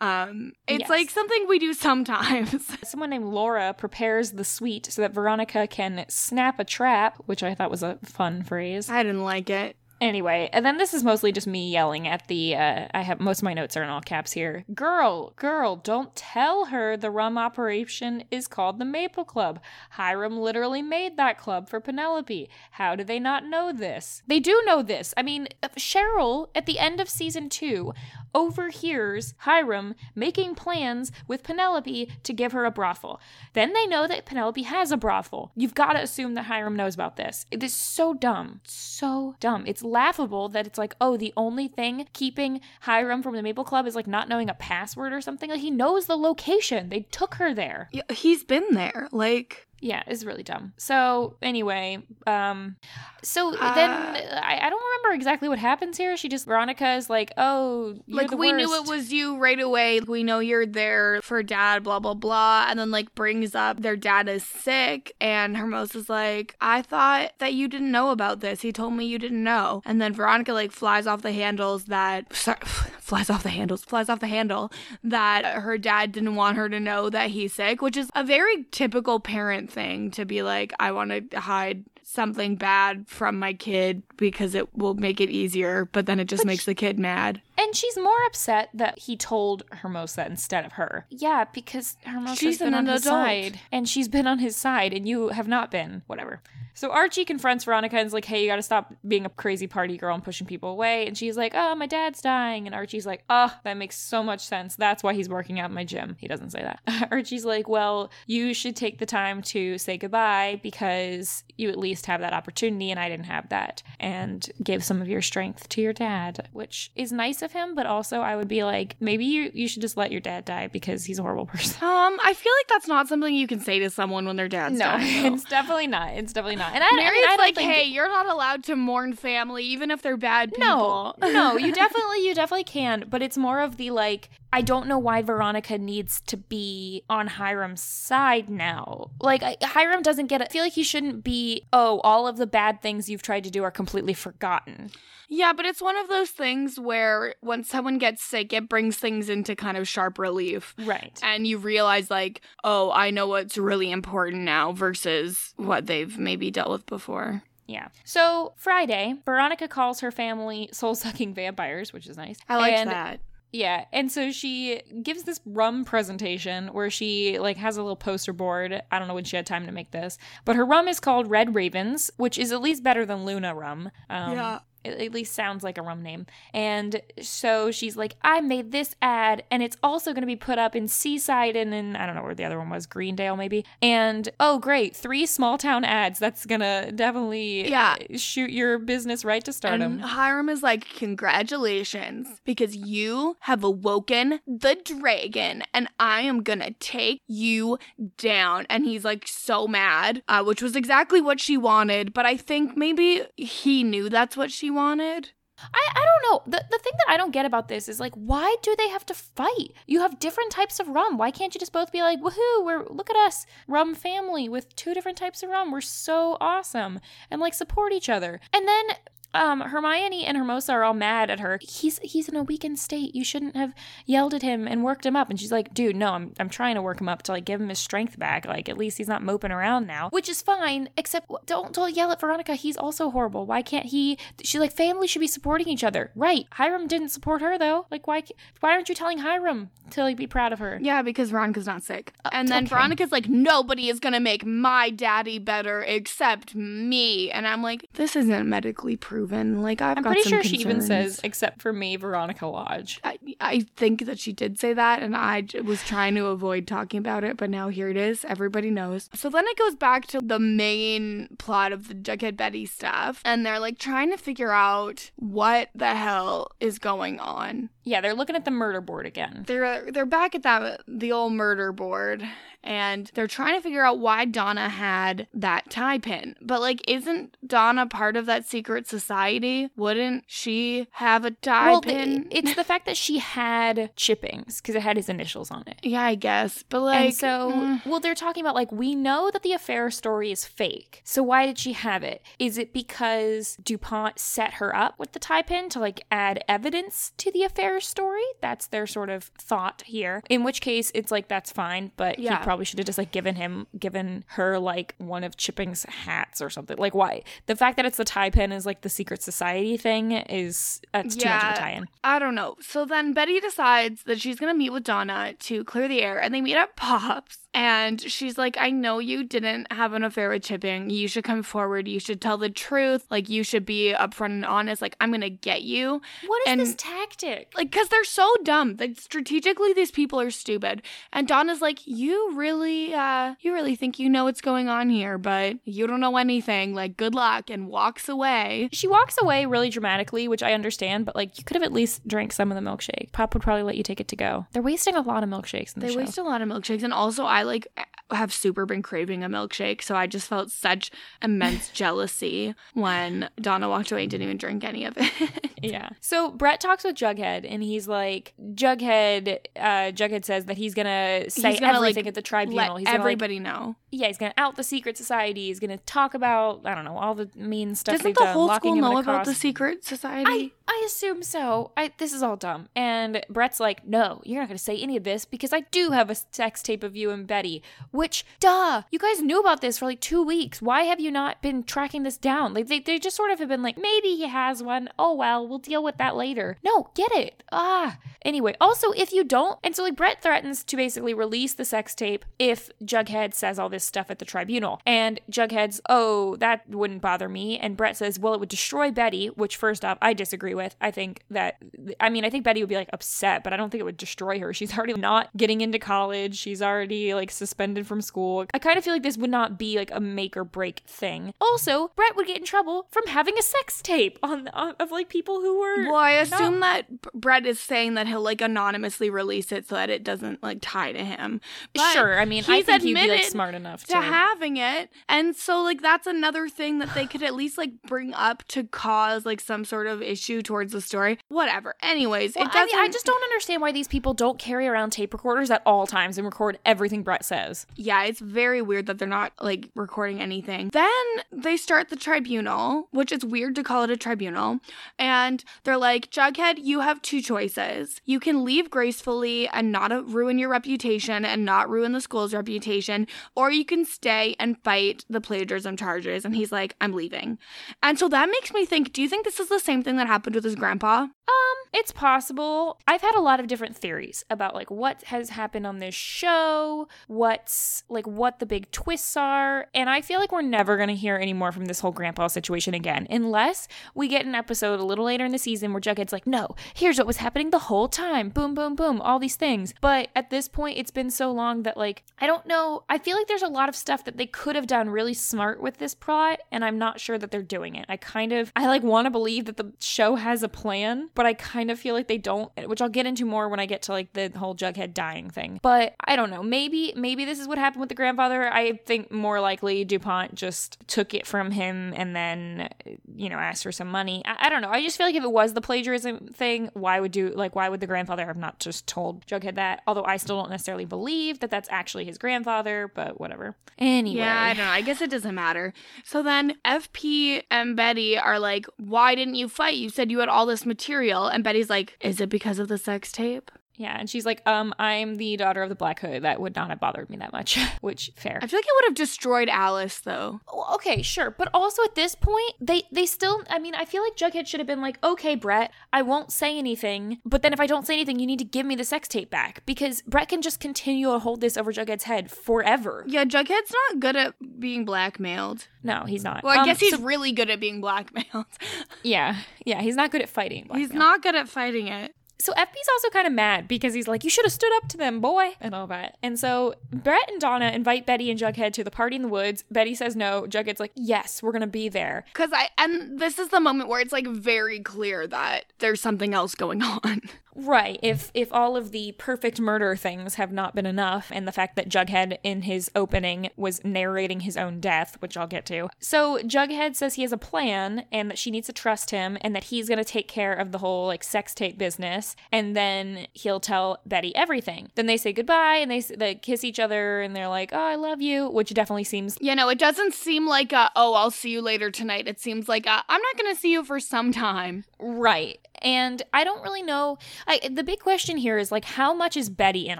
um, it's Yes. like something we do sometimes. someone named Laura prepares the suite so that Veronica can snap a trap, which I thought was a fun phrase. I didn't like it. Anyway, and then this is mostly just me yelling at the. Uh, I have most of my notes are in all caps here. Girl, girl, don't tell her the rum operation is called the Maple Club. Hiram literally made that club for Penelope. How do they not know this? They do know this. I mean, uh, Cheryl at the end of season two overhears Hiram making plans with Penelope to give her a brothel. Then they know that Penelope has a brothel. You've got to assume that Hiram knows about this. It is so dumb. So dumb. It's laughable that it's like, oh, the only thing keeping Hiram from the Maple Club is like not knowing a password or something. Like he knows the location. They took her there. Yeah, He's been there. Like, Yeah, it's really dumb. So anyway, um, so then Uh, I, I don't remember exactly what happens here. She just Veronica is like, oh, you're like we knew it was you right away. We know you're there for dad, blah blah blah. And then like brings up their dad is sick, and Hermosa's like, I thought that you didn't know about this. He told me you didn't know. And then Veronica like flies off the handles that sorry, flies off the handles, flies off the handle that her dad didn't want her to know that he's sick, which is a very typical parent thing to be like, I want to hide something bad from my kid because it will make it easier, but then it just But makes the kid mad. And she's more upset that he told Hermosa instead of her. Yeah, because Hermosa's She's been an on his adult. side, and she's been on his side, and you have not been. Whatever. So Archie confronts Veronica and is like, "Hey, you got to stop being a crazy party girl and pushing people away." And she's like, "Oh, my dad's dying." And Archie's like, "Oh, that makes so much sense. That's why he's working out in my gym." He doesn't say that. Archie's like, "Well, you should take the time to say goodbye because you at least have that opportunity, and I didn't have that, and give some of your strength to your dad," which is nice of him, but also I would be like, maybe you you should just let your dad die because he's a horrible person. Um, I feel like that's not something you can say to someone when their dad's no, dying. though. it's definitely not. It's definitely not. And I, I, Mary's mean, I like, think- hey, you're not allowed to mourn family, even if they're bad No, people. no, you definitely, you definitely can, but it's more of the like, I don't know why Veronica needs to be on Hiram's side now. Like, I, Hiram doesn't get it. I feel like he shouldn't be, oh, all of the bad things you've tried to do are completely forgotten. Yeah, but it's one of those things where when someone gets sick, it brings things into kind of sharp relief. Right. And you realize, like, oh, I know what's really important now versus what they've maybe dealt with before. Yeah. So Friday, Veronica calls her family soul sucking vampires, which is nice. I like that. Yeah, and so she gives this rum presentation where she like has a little poster board. I don't know when she had time to make this, but her rum is called Red Ravens, which is at least better than Luna rum. Um, Yeah. It at least sounds like a rum name. And so she's like, I made this ad, and it's also going to be put up in Seaside and in, I don't know where the other one was, Greendale maybe. And oh, great, three small town ads. That's going to definitely Yeah. shoot your business right to stardom. And Hiram is like, Congratulations, because you have awoken the dragon, and I am gonna take you down. And he's like so mad, uh, which was exactly what she wanted, but I think maybe he knew that's what she wanted. I, I don't know. The, the thing that I don't get about this is like, why do they have to fight? You have different types of rum. Why can't you just both be like, woohoo, we're look at us, rum family with two different types of rum. We're so awesome. And like support each other. And then um, Hermione and Hermosa are all mad at her. He's he's in a weakened state. You shouldn't have yelled at him and worked him up. And she's like, dude, no, I'm I'm trying to work him up to like give him his strength back. Like at least he's not moping around now, which is fine. Except don't don't yell at Veronica. He's also horrible. Why can't he? She's like, family should be supporting each other, right? Hiram didn't support her though. Like why why aren't you telling Hiram to like be proud of her? Yeah, because Veronica's not sick. And then okay. Veronica's like, nobody is gonna make my daddy better except me. And I'm like, this isn't medically proven. Like I've I'm got pretty some sure she even says, except for me, Veronica Lodge. I, I think that she did say that, and I was trying to avoid talking about it, but now here it is. Everybody knows. So then it goes back to the main plot of the Jughead Betty stuff, and they're like trying to figure out what the hell is going on. Yeah, they're looking at the murder board again. They're they're back at that the old murder board, and they're trying to figure out why Donna had that tie pin. But like, isn't Donna part of that secret society? Wouldn't she have a tie well, the- pin? it's the fact that she had Chipping's because it had his initials on it. yeah, I guess. But like, and so, mm. well, they're talking about like, we know that the affair story is fake. So why did she have it? Is it because DuPont set her up with the tie pin to like add evidence to the affair story? That's their sort of thought here. In which case, it's like, that's fine, but Yeah. he probably should have just like given him, given her like one of Chipping's hats or something. Like, why? The fact that it's the tie pin is like the secret society thing is, that's too much of a tie in. I don't know. So then Betty decides that she's going to meet with Donna to clear the air, and they meet at Pops. And she's like, I know you didn't have an affair with Chipping. You should come forward. You should tell the truth. Like, you should be upfront and honest. Like, I'm going to get you. What is And- this tactic? Like, because they're so dumb. Like, strategically, these people are stupid. And Donna's like, You really, uh, you really think you know what's going on here, but you don't know anything. Like, good luck. And walks away. She walks away really dramatically, which I understand, but like you could have at least drank some of the milkshake. Pop would probably let you take it to go. They're wasting a lot of milkshakes in the They waste a lot of milkshakes, and also I like have super been craving a milkshake, so I just felt such immense jealousy when Donna walked away and didn't even drink any of it. yeah. So Brett talks with Jughead, and he's like, Jughead. Uh, Jughead says that he's gonna say He's gonna, like, everything at the tribunal. He's gonna like, everybody know. yeah, he's gonna out the secret society. He's gonna talk about I don't know all the mean stuff Doesn't the whole school know about the secret society? I, I assume so. I this is all dumb. And Brett's like, no, you're not gonna say any of this because I do have a sex tape of you and Betty. Which, duh, you guys knew about this for like two weeks. Why have you not been tracking this down? Like they, they just sort of have been like, maybe he has one. Oh well, we'll deal with that later. No, get it. Ah. Anyway, also if you don't, and so like Brett threatens to basically release the sex tape if Jughead says all this stuff at the tribunal. And Jughead's, oh, that wouldn't bother me. And Brett says, well, it would destroy Betty, which first off, I disagree with. I think that, I mean, I think Betty would be like upset, but I don't think it would destroy her. She's already not getting into college. She's already like suspended from school. I kind of feel like this would not be like a make or break thing. Also, Brett would get in trouble from having a sex tape on, on of like people who were. well, I not- assume that Brett is saying that he'll like anonymously release it so that it doesn't like tie to him. But sure, I mean, I he's think he'd be like admitted smart enough to, to having it. And so like that's another thing that they could at least like bring up to cause like some sort of issue towards the story. Whatever. Anyways, Well, it I, doesn't mean, I just don't understand why these people don't carry around tape recorders at all times and record everything Brett says. Yeah, it's very weird that they're not like recording anything. Then they start the tribunal, which is weird to call it a tribunal. And they're like, Jughead, you have two choices. You can leave gracefully and not uh, ruin your reputation and not ruin the school's reputation, or you can stay and fight the plagiarism charges. And he's like, I'm leaving. And so that makes me think do you think this is the same thing that happened with his grandpa? Um, it's possible. I've had a lot of different theories about like what has happened on this show, what's like what the big twists are, and I feel like we're never going to hear any more from this whole grandpa situation again unless we get an episode a little later in the season where Jughead's like, "No, here's what was happening the whole time. Boom boom boom, all these things." But at this point it's been so long that like I don't know. I feel like there's a lot of stuff that they could have done really smart with this plot and I'm not sure that they're doing it. I kind of I like want to believe that the show has a plan, but I kind of feel like they don't, which I'll get into more when I get to like the whole Jughead dying thing. But I don't know. Maybe maybe this is what happened with the grandfather. I think more likely DuPont just took it from him and then you know asked for some money. I, I don't know. I just feel like if it was the plagiarism thing, why would do like why would the grandfather have not just told Jughead that? Although I still don't necessarily believe that that's actually his grandfather, but whatever. Anyway, Yeah, I don't know. I guess it doesn't matter. So then FP and Betty are like, Why didn't you fight? You said you had all this material. And Betty's like, Is it because of the sex tape? Yeah, and she's like, um, I'm the daughter of the Black Hood. That would not have bothered me that much. Which fair. I feel like it would have destroyed Alice though. Oh, okay, sure, but also at this point, they they still. I mean, I feel like Jughead should have been like, okay, Brett, I won't say anything. But then if I don't say anything, you need to give me the sex tape back because Brett can just continue to hold this over Jughead's head forever. Yeah, Jughead's not good at being blackmailed. No, he's not. Well, I Um, guess he's so- really good at being blackmailed. yeah, yeah, he's not good at fighting. he's not good at fighting it. So FP's also kind of mad because he's like, you should have stood up to them, boy, and all that. And so Brett and Donna invite Betty and Jughead to the party in the woods. Betty says no. Jughead's like, yes, we're gonna be there. Cause I and this is the moment where it's like very clear that there's something else going on. Right. If if all of the perfect murder things have not been enough, and the fact that Jughead in his opening was narrating his own death, which I'll get to. So Jughead says he has a plan and that she needs to trust him and that he's gonna take care of the whole like sex tape business, and then he'll tell Betty everything. Then they say goodbye and they, they kiss each other and they're like, "Oh, I love you," which definitely seems You know, it doesn't seem like a, oh, I'll see you later tonight. It seems like i I'm not gonna see you for some time. right. And I don't really know. I, the big question here is like, how much is Betty in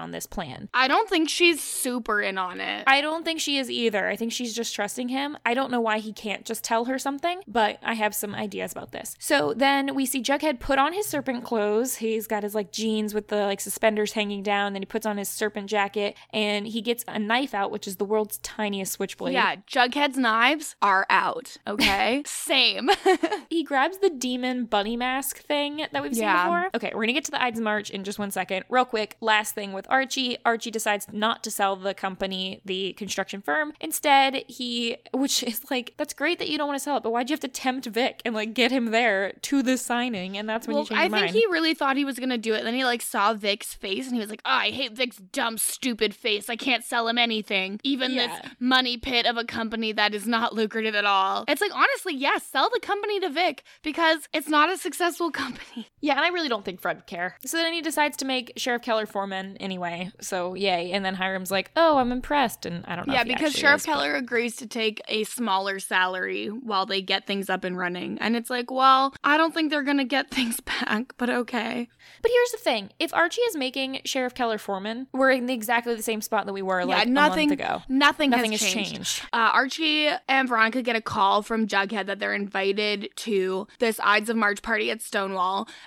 on this plan? I don't think she's super in on it. I don't think she is either. I think she's just trusting him. I don't know why he can't just tell her something, but I have some ideas about this. So then we see Jughead put on his serpent clothes. He's got his like jeans with the like suspenders hanging down. Then he puts on his serpent jacket and he gets a knife out, which is the world's tiniest switchblade. yeah, Jughead's knives are out. Okay, same. He grabs the demon bunny mask thing that we've seen Yeah. before. Okay, we're gonna get to the Ides March in just one second. Real quick, last thing with Archie. Archie decides not to sell the company, the construction firm. Instead, he, which is like, that's great that you don't want to sell it, but why'd you have to tempt Vic and like get him there to the signing? And that's when well, you change I think he really thought he was gonna do it. Then he like saw Vic's face and he was like, oh, I hate Vic's dumb, stupid face. I can't sell him anything. Even Yeah. this money pit of a company that is not lucrative at all. It's like honestly, yes, sell the company to Vic because it's not a successful company. Yeah, and I really don't think Fred would care. So then he decides to make Sheriff Keller foreman anyway. So yay. And then Hiram's like, "Oh, I'm impressed," and I don't know. yeah, because Sheriff is, but- Keller agrees to take a smaller salary while they get things up and running. And it's like, well, I don't think they're gonna get things back, but okay. But here's the thing: if Archie is making Sheriff Keller foreman, we're in exactly the same spot that we were like nothing a month ago. Nothing, Nothing has has changed. changed. Uh, Archie and Veronica get a call from Jughead that they're invited to this Ides of March party at Stonewall,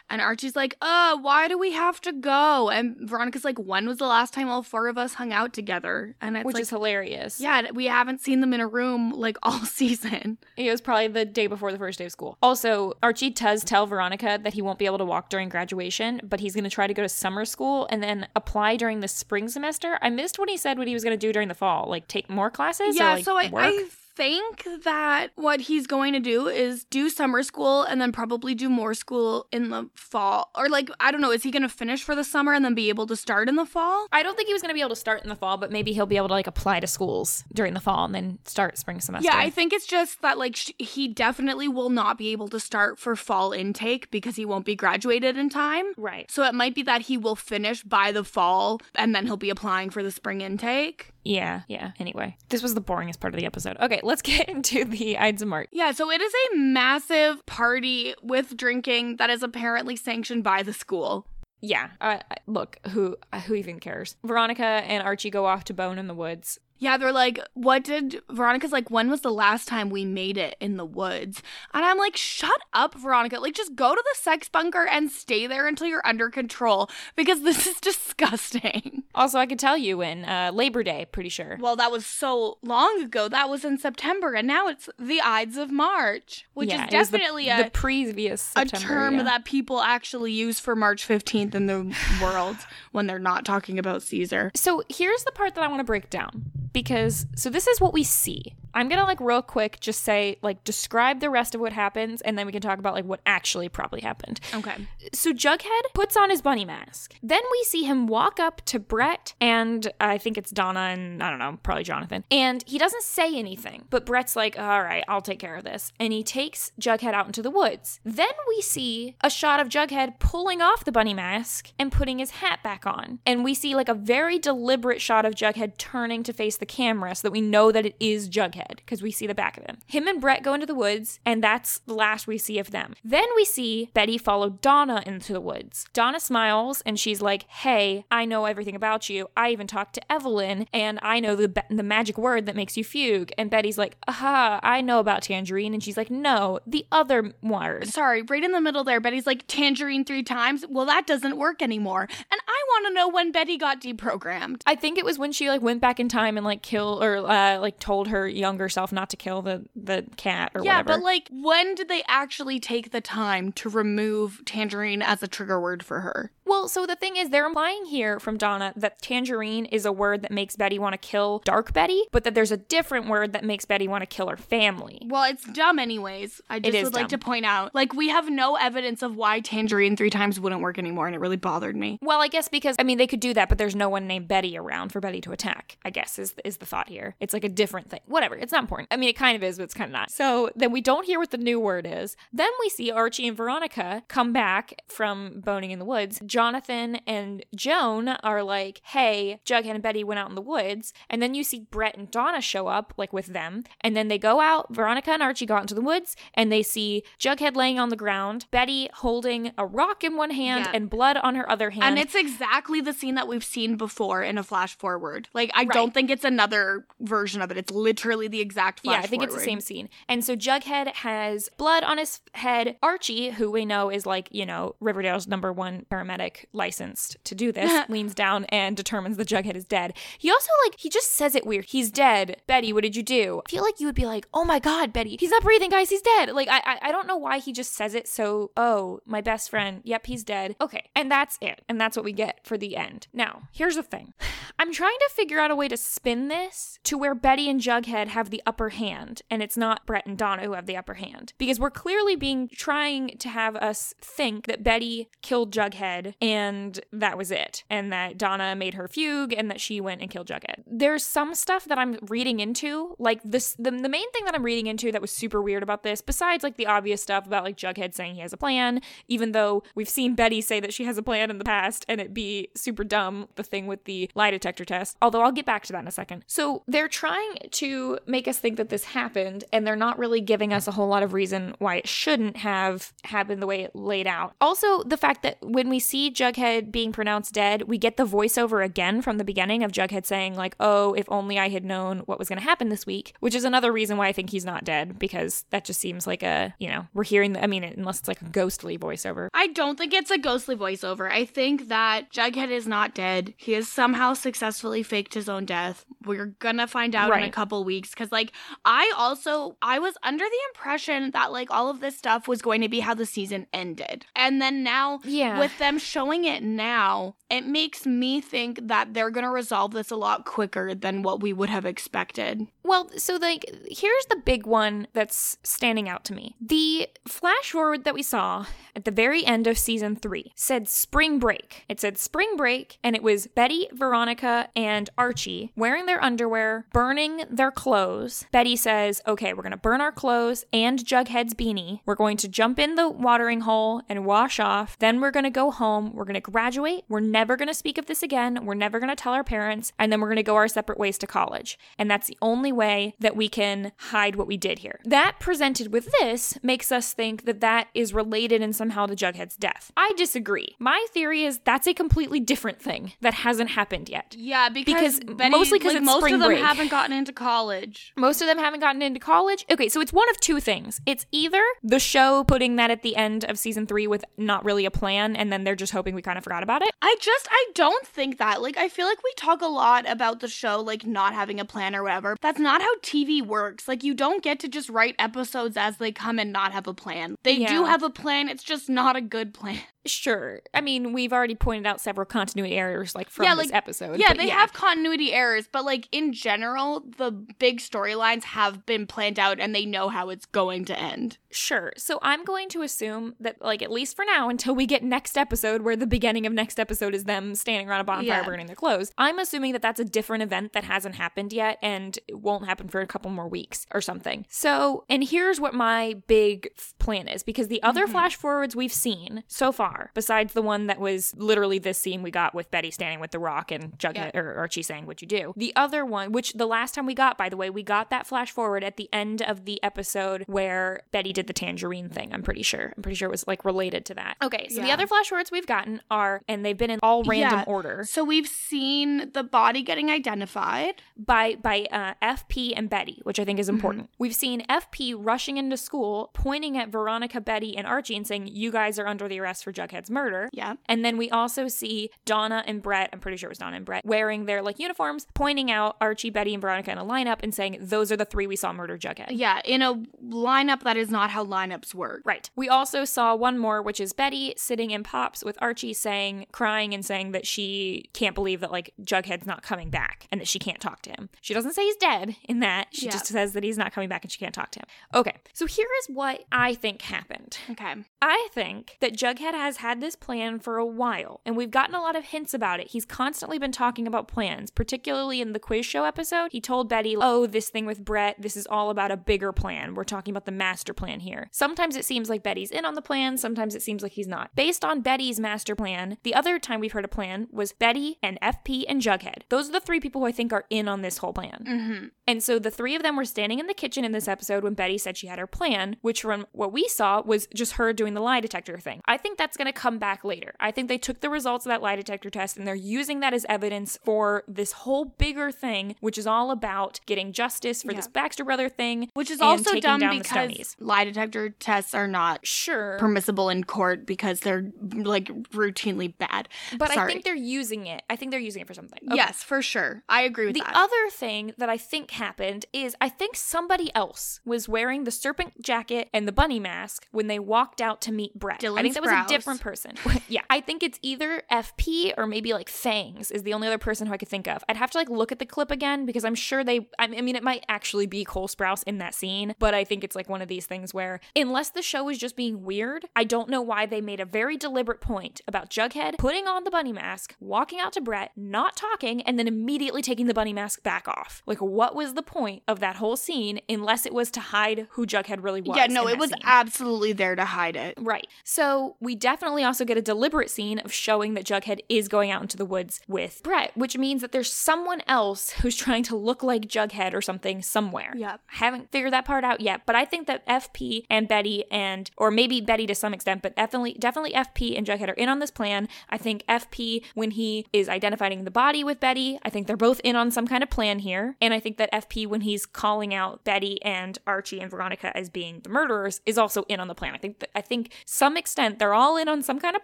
and Archie's like, "Uh, why do we have to go?" And Veronica's like, "When was the last time all four of us hung out together?" And it's which like, is hilarious. yeah, we haven't seen them in a room like all season. It was probably the day before the first day of school. Also, Archie does tell Veronica that he won't be able to walk during graduation, but he's going to try to go to summer school and then apply during the spring semester. I missed what he said what he was going to do during the fall, like take more classes. or, yeah, like, so I, work? I think that what he's going to do is do summer school and then probably do more school in the fall. Or like, I don't know, is he going to finish for the summer and then be able to start in the fall? I don't think he was going to be able to start in the fall, but maybe he'll be able to like apply to schools during the fall and then start spring semester. Yeah, I think it's just that like sh- he definitely will not be able to start for fall intake because he won't be graduated in time. right. So it might be that he will finish by the fall and then he'll be applying for the spring intake. Yeah, yeah. Anyway, this was the boringest part of the episode. Okay, let's get into the Ides of March. Yeah, so it is a massive party with drinking that is apparently sanctioned by the school. Yeah. Uh, look, who who even cares? Veronica and Archie go off to bone in the woods. Yeah, they're like, what did Veronica's like, when was the last time we made it in the woods? And I'm like, shut up, Veronica. Like, just go to the sex bunker and stay there until you're under control because this is disgusting. Also, I could tell you in uh, Labor Day, pretty sure. Well, that was so long ago. That was in September, and now it's the Ides of March, which Yeah, is the- definitely the, a, previous a term yeah. that people actually use for March 15th in the world when they're not talking about Caesar. So here's the part that I want to break down because so this is what we see. I'm gonna like real quick just say like describe the rest of what happens, and then we can talk about like what actually probably happened. Okay. So Jughead puts on his bunny mask. Then we see him walk up to Brett and I think it's Donna and I don't know, probably Jonathan. And he doesn't say anything, but Brett's like, all right, I'll take care of this. And he takes Jughead out into the woods. Then we see a shot of Jughead pulling off the bunny mask and putting his hat back on. And we see like a very deliberate shot of Jughead turning to face the camera so that we know that it is Jughead because we see the back of him. Him and Brett go into the woods, and that's the last we see of them. Then we see Betty follow Donna into the woods. Donna smiles and she's like, Hey, I know everything about you. I even talked to Evelyn, and I know the, the magic word that makes you fugue. And Betty's like, Aha, I know about Tangerine. And she's like, No, the other word. Sorry, right in the middle there, Betty's like tangerine three times. Well, that doesn't work anymore. And I want to know when Betty got deprogrammed. I think it was when she like went back in time and like kill or uh, like told her younger self not to kill the the cat or whatever. yeah, whatever. but like, when did they actually take the time to remove tangerine as a trigger word for her? Well, so the thing is, they're implying here from Donna that tangerine is a word that makes Betty want to kill Dark Betty, but that there's a different word that makes Betty want to kill her family. Well, it's dumb anyways. I just would like to point out, like, we have no evidence of why tangerine three times wouldn't work anymore, and it really bothered me. Well, I guess because I mean they could do that, but there's no one named Betty around for Betty to attack. I guess is is the thought here. It's like a different thing. Whatever. It's not important. I mean, it kind of is, but it's kind of not. So then we don't hear what the new word is. Then we see Archie and Veronica come back from boning in the woods. Jonathan and Joan are like, "Hey, Jughead and Betty went out in the woods," and then you see Brett and Donna show up like with them, and then they go out. Veronica and Archie go out into the woods, and they see Jughead laying on the ground, Betty holding a rock in one hand Yeah. and blood on her other hand. And it's exactly the scene that we've seen before in a flash forward. Like, I Right. don't think it's another version of it. It's literally the exact flash yeah, I think it's the same scene. And so Jughead has blood on his head. Archie, who we know is like, you know, Riverdale's number one paramedic licensed to do this, leans down and determines that Jughead is dead. He also, like, he just says it weird. He's dead. Betty, what did you do? I feel like you would be like, oh my God, Betty, he's not breathing, guys, he's dead. Like, I, I, I don't know why he just says it so, oh, my best friend, yep, he's dead. Okay. And that's it. And that's what we get for the end. Now, here's the thing I'm trying to figure out a way to spin this to where Betty and Jughead have the upper hand, and it's not Brett and Donna who have the upper hand. Because we're clearly being trying to have us think that Betty killed Jughead and that was it, and that Donna made her fugue and that she went and killed Jughead. There's some stuff that I'm reading into, like this the, the main thing that I'm reading into that was super weird about this, besides like the obvious stuff about like Jughead saying he has a plan, even though we've seen Betty say that she has a plan in the past and it be super dumb, the thing with the lie detector test. Although I'll get back to that in a second. So they're trying to make us think that this happened, and they're not really giving us a whole lot of reason why it shouldn't have happened the way it laid out. Also, the fact that when we see Jughead being pronounced dead, we get the voiceover again from the beginning of Jughead saying, like, oh, if only I had known what was going to happen this week, which is another reason why I think he's not dead, because that just seems like a, you know, we're hearing, the, I mean, unless it's like a ghostly voiceover. I don't think it's a ghostly voiceover. I think that Jughead is not dead. He has somehow successfully faked his own death. We're gonna find out in a couple weeks. Cause like I also I was under the impression that like all of this stuff was going to be how the season ended. And then now Yeah. with them showing it now, it makes me think that they're gonna resolve this a lot quicker than what we would have expected. Well, so like here's the big one that's standing out to me. The flash forward that we saw at the very end of season 3 said spring break. It said spring break and it was Betty, Veronica, and Archie wearing their underwear, burning their clothes. Betty says, "Okay, we're going to burn our clothes and Jughead's beanie. We're going to jump in the watering hole and wash off. Then we're going to go home. We're going to graduate. We're never going to speak of this again. We're never going to tell our parents, and then we're going to go our separate ways to college. And that's the only way that we can hide what we did here. That presented with this makes us think that that is related in somehow to Jughead's death. I disagree. My theory is that's a completely different thing that hasn't happened yet. Yeah, Because- mostly 'cause like, most of them break. haven't gotten into college. Most of them haven't gotten into college. Okay, so it's one of two things. It's either the show putting that at the end of season three with not really a plan, and then they're just hoping we kind of forgot about it. I just I don't think that. Like I feel like we talk a lot about the show like not having a plan or whatever. That's not how TV works. Like you don't get to just write episodes as they come and not have a plan. They do have a plan. It's just not a good plan. Sure. I mean, we've already pointed out several continuity errors like from Yeah, this episode. Yeah, they have continuity errors, but like in general, the big storylines have been planned out and they know how it's going to end. Sure. So I'm going to assume that, like, at least for now, until we get next episode, where the beginning of next episode is them standing around a bonfire Yeah. burning their clothes, I'm assuming that that's a different event that hasn't happened yet and it won't happen for a couple more weeks or something. So, and here's what my big f- plan is because the other Mhm. flash forwards we've seen so far, besides the one that was literally this scene we got with Betty standing with the rock and Jughead or Archie saying what you do, the other one, which the last time we got, by the way, we got that flash forward at the end of the episode where Betty did the tangerine thing. I'm pretty sure. I'm pretty sure it was like related to that. Okay, so the other flash forwards we've gotten are, and they've been in all random Yeah. order So we've seen the body getting identified. by by uh, FP and Betty, which I think is important. We've seen FP rushing into school, pointing at Veronica, Betty, and Archie, and saying, "You guys are under the arrest for Jughead's murder." Yeah. And then we also see Donna and Brett, I'm pretty sure it was Donna and Brett, wearing their like uniforms, pointing out Archie, Betty, and Veronica in a lineup and saying, those are the three we saw murder Jughead. Yeah, in a lineup that is not how lineups work. Right. We also saw one more, which is Betty sitting in Pops with Archie saying, crying and saying that she can't believe that like Jughead's not coming back and that she can't talk to him. She doesn't say he's dead in that. She Yeah. just says that he's not coming back and she can't talk to him. Okay. So here is what I think happened. Okay. I think that Jughead has had this plan for a while, and we've gotten a lot of hints about it. He's constantly been talking about plans, particularly in the quiz show episode. He told Betty, Oh, this thing with Brett, this is all about a bigger plan. We're talking about the master plan here. Sometimes it seems like Betty's in on the plan, sometimes it seems like he's not. Based on Betty's master plan, the other time we've heard a plan was Betty and FP and Jughead. Those are the three people who I think are in on this whole plan. Mm-hmm. And so the three of them were standing in the kitchen in this episode when Betty said she had her plan, which from what we saw was just her doing the lie detector thing. I think that's going to come back later. I think they took the results of that lie detector test and they're using that as evidence for this whole bigger thing, which is all about getting justice for Yeah. this Baxter brother thing. Which is also dumb because lie detector tests are not Sure. permissible in court because they're like routinely bad. but I think they're using it. I think they're using it for something. Okay. Yes, for sure. I agree with The that. The other thing that I think happened is I think somebody else was wearing the serpent jacket and the bunny mask when they walked out to meet Brett. I think that was a Sprouse. Different person. yeah, I think it's either FP or maybe like Fangs is the only other person who I could think of. I'd have to like look at the clip again because I'm sure they. I mean, it might actually be Cole Sprouse in that scene, but I think it's like one of these things where unless the show is just being weird, I don't know why they made a very deliberate point about Jughead putting on the bunny mask, walking out to Brett, not talking, and then immediately taking the bunny mask back off. Like, what was the point of that whole scene unless it was to hide who Jughead really was? yeah, no, it was scene? absolutely there to hide it. Right. So we definitely also get a deliberate scene of showing that Jughead is going out into the woods with Brett, which means that there's someone else who's trying to look like Jughead or something somewhere. Yep. I haven't figured that part out yet, but I think that FP and Betty and or maybe Betty to some extent, but definitely definitely FP and Jughead are in on this plan. I think FP when he is identifying the body with Betty, I think they're both in on some kind of plan here. And I think that FP when he's calling out Betty and Archie and Veronica as being the murderers is also in on the plan. I think that, I think some extent they're all in on some kind of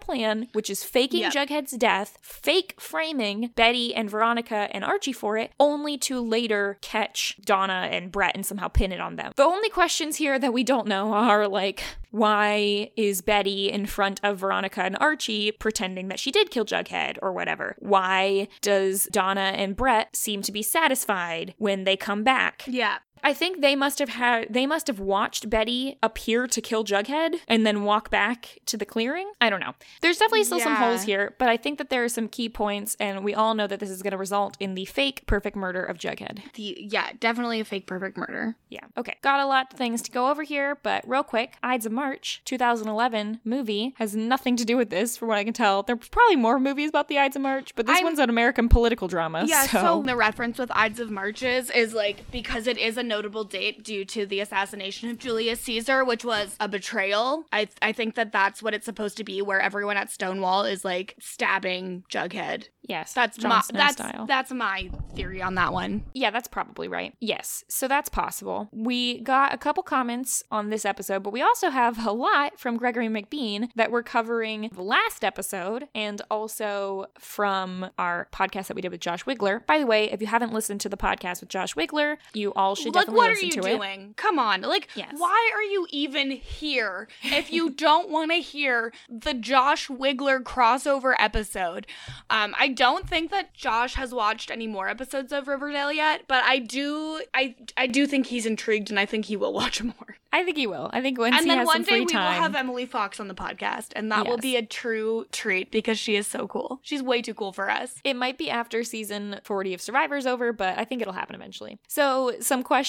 plan, which is faking Yep. Jughead's death, fake framing Betty and Veronica and Archie for it, only to later catch Donna and Brett and somehow pin it on them. The only questions here that we don't know are like, why is Betty in front of Veronica and Archie pretending that she did kill Jughead or whatever? Why does Donna and Brett seem to be satisfied when they come back? Yeah. I think they must have had they must have watched Betty appear to kill Jughead and then walk back to the clearing. I don't know. There's definitely still some holes here, but I think that there are some key points and we all know that this is going to result in the fake perfect murder of Jughead. The yeah, definitely a fake perfect murder. Yeah. Okay. Got a lot of things to go over here, but real quick, Ides of March 2011 movie has nothing to do with this from what I can tell. There's probably more movies about the Ides of March, but this I'm- one's an American political drama. Yeah, so, so the reference with Ides of Marches is like because it is a notable date due to the assassination of Julius Caesar, which was a betrayal. I I think that that's what it's supposed to be, where everyone at Stonewall is like stabbing Jughead. yes, That's Jon my Snow that's style. that's my theory on that one. Yeah, that's probably right. Yes, so that's possible. We got a couple comments on this episode, but we also have a lot from Gregory McBean that we're covering the last episode and also from our podcast that we did with Josh Wiggler. By the way, if you haven't listened to the podcast with Josh Wiggler, you all should definitely what are you to it. doing? Come on. Like, Yes. why are you even here if you don't want to hear the Josh Wiggler crossover episode? Um, I don't think that Josh has watched any more episodes of Riverdale yet, but I do I I do think he's intrigued and I think he will watch more. I think he will. I think once and he then one day we time. will have Emily Fox on the podcast, and that will be a true treat because she is so cool. She's way too cool for us. It might be after season 40 of Survivor's over, but I think it'll happen eventually. So, some questions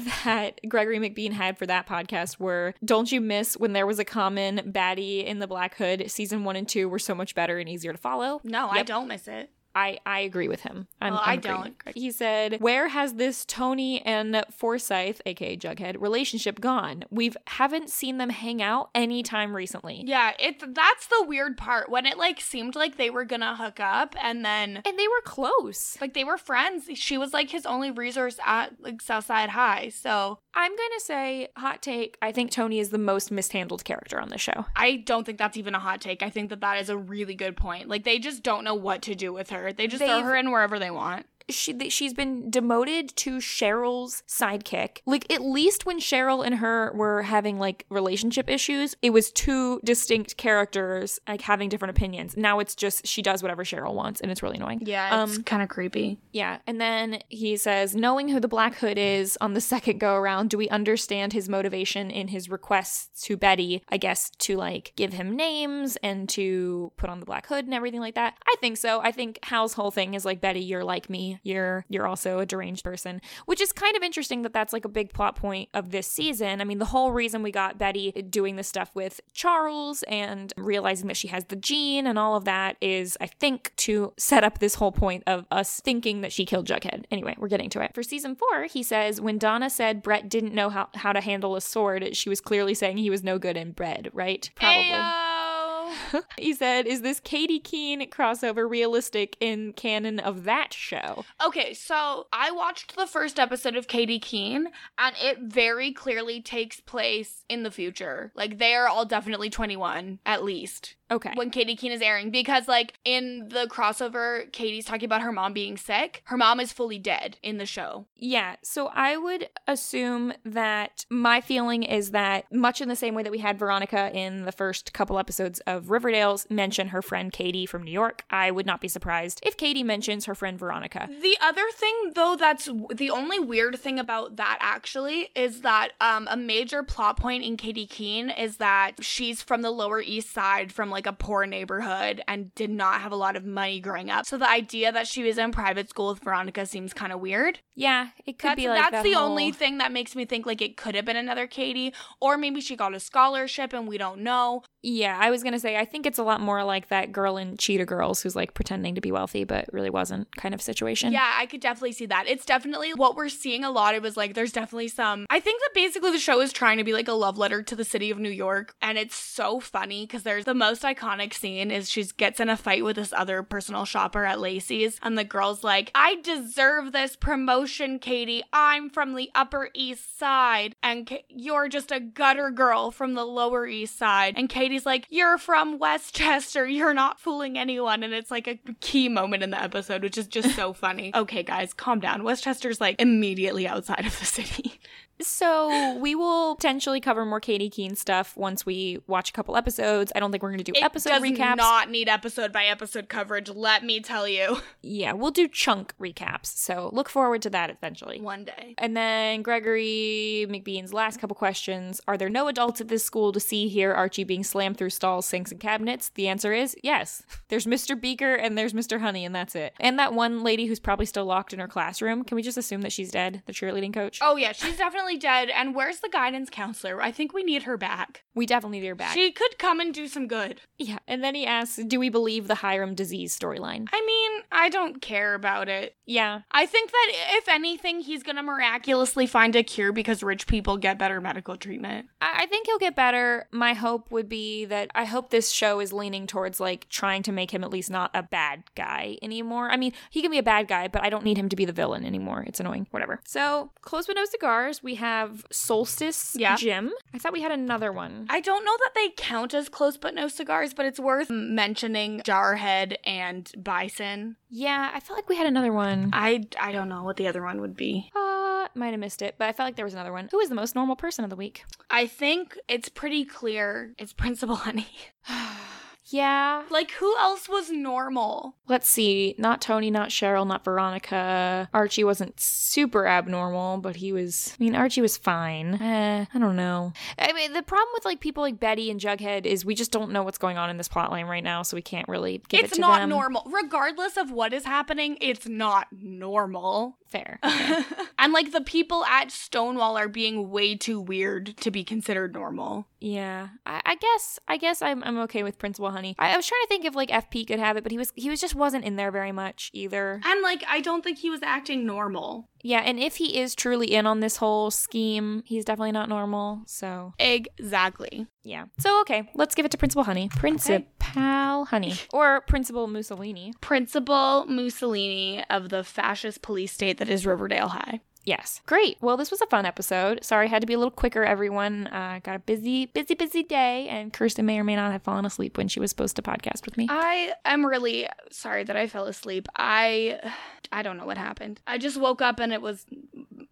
that Gregory McBean had for that podcast were Don't you miss when there was a common baddie in the Black Hood? Season one and two were so much better and easier to follow. No, I don't miss it. I, I agree with him. I'm, Well, I'm I don't. with He said, Where has this Toni and Forsythe, aka Jughead, relationship gone? We haven't seen them hang out anytime recently. Yeah, it's that's the weird part when it like seemed like they were gonna hook up, and then And they were close. like they were friends. She was like his only resource at like Southside High. So I'm going to say, hot take, I think Toni is the most mishandled character on the show. I don't think that's even a hot take. I think that that is a really good point. Like they just don't know what to do with her. They just throw They've- her in wherever they want. She she's been demoted to Cheryl's sidekick. Like at least when Cheryl and her were having like relationship issues, it was two distinct characters like having different opinions. Now it's just she does whatever Cheryl wants and it's really annoying. Yeah, it's Um, kind of creepy. Yeah, and then he says, knowing who the Black Hood is on the second go around, do we understand his motivation in his requests to Betty, I guess, to like give him names and to put on the Black Hood and everything like that? I think so. I think Hal's whole thing is like, Betty, you're like me. You're you're also a deranged person, which is kind of interesting that that's like a big plot point of this season. I mean, the whole reason we got Betty doing this stuff with Charles and realizing that she has the gene and all of that is, I think, to set up this whole point of us thinking that she killed Jughead. Anyway, we're getting to it. For season four, he says when Donna said Brett didn't know how, how to handle a sword, she was clearly saying he was no good in bread, right? Probably. Ayo. Uh, he said, Is this Katy Keene crossover realistic in canon of that show? Okay, so I watched the first episode of Katy Keene, and it very clearly takes place in the future. Like, they are all definitely 21, at least, Okay. when Katy Keene is airing. Because, like, in the crossover, Katy's talking about her mom being sick. Her mom is fully dead in the show. Yeah, so I would assume that my feeling is that much in the same way that we had Veronica in the first couple episodes of Riverdale's mention her friend Katy from New York, I would not be surprised if Katy mentions her friend Veronica. The other thing, though, that's the only weird thing about that actually is that um, a major plot point in Katy Keene is that she's from the Lower East Side, from like a poor neighborhood, and did not have a lot of money growing up. So the idea that she was in private school with Veronica seems kind of weird. Yeah, it could That's, be like that's that the whole- only thing that makes me think like it could have been another Katy, or maybe she got a scholarship and we don't know. Yeah, I was gonna say I think it's a lot more like that girl in Cheetah Girls who's like pretending to be wealthy but really wasn't kind of situation. Yeah, I could definitely see that. It's definitely what we're seeing a lot of is like there's definitely some I think that basically the show is trying to be like a love letter to the city of New York and it's so funny because there's the most iconic scene is she gets in a fight with this other personal shopper at Lacy's and the girl's like, "I deserve this promotion, Katy. I'm from the Upper East Side and Ka- you're just a gutter girl from the Lower East Side." And Katy's like, "You're from Westchester. You're not fooling anyone." And it's like a key moment in the episode, which is just so funny. Okay, guys, calm down. Westchester's like immediately outside of the city. So we will potentially cover more Katy Keene stuff once we watch a couple episodes. I don't think we're gonna do episode does recaps. not need episode by episode coverage, let me tell you. yeah, we'll do chunk recaps. So look forward to that eventually. One day. And then Gregory McBean's last couple questions. Are there no adults at this school to see here Archie being slammed through stalls, sinks, and cabinets? The answer is yes. There's Mr. Beaker and there's Mr. Honey, and that's it. And that one lady who's probably still locked in her classroom. Can we just assume that she's dead, the cheerleading coach? Oh yeah, she's definitely dead. And where's the guidance counselor? I think we need her back. We definitely need her back. She could come and do some good. yeah. And then he asks, Do we believe the Hiram disease storyline? I mean, I don't care about it. Yeah. I think that if anything, he's gonna miraculously find a cure because rich people get better medical treatment. I, I think he'll get better. My hope would be that I hope this show is leaning towards like trying to make him at least not a bad guy anymore. I mean, he can be a bad guy, but I don't need him to be the villain anymore. It's annoying. Whatever. So, close but no cigars. We have Solstice Yeah. Jim. I thought we had another one. I don't know that they count as close but no cigars, but it's worth mentioning Jarhead and Bison. yeah, I felt like we had another one. I I don't know what the other one would be. Uh, might have missed it, but I felt like there was another one. Who is the most normal person of the week? I think it's pretty clear it's Principal Honey. yeah. like who else was normal? Let's see. Not Toni, not Cheryl, not Veronica. Archie wasn't super abnormal, but he was. I mean, Archie was fine. Eh, I don't know. I mean, the problem with like people like Betty and Jughead is we just don't know what's going on in this plotline right now, so we can't really give it's it to not normal. Regardless of what is happening, it's not normal. Fair. and like the people at Stonewall are being way too weird to be considered normal. Yeah, I, I guess I guess I'm I'm okay with Principal Honey. I, I was trying to think if like FP could have it, but he was he was just wasn't in there very much either. And like I don't think he was acting normal. Yeah, and if he is truly in on this whole scheme, he's definitely not normal. So Exactly. yeah. So okay, let's give it to Principal Honey. Principal Honey or Principal Mussolini. Principal Mussolini of the fascist police state that is Riverdale High. Yes. Great. Well, this was a fun episode. Sorry, I had to be a little quicker, everyone. Uh, got a busy, busy, busy day, and Kirsten may or may not have fallen asleep when she was supposed to podcast with me. I am really sorry that I fell asleep. I I don't know what happened. I just woke up and it was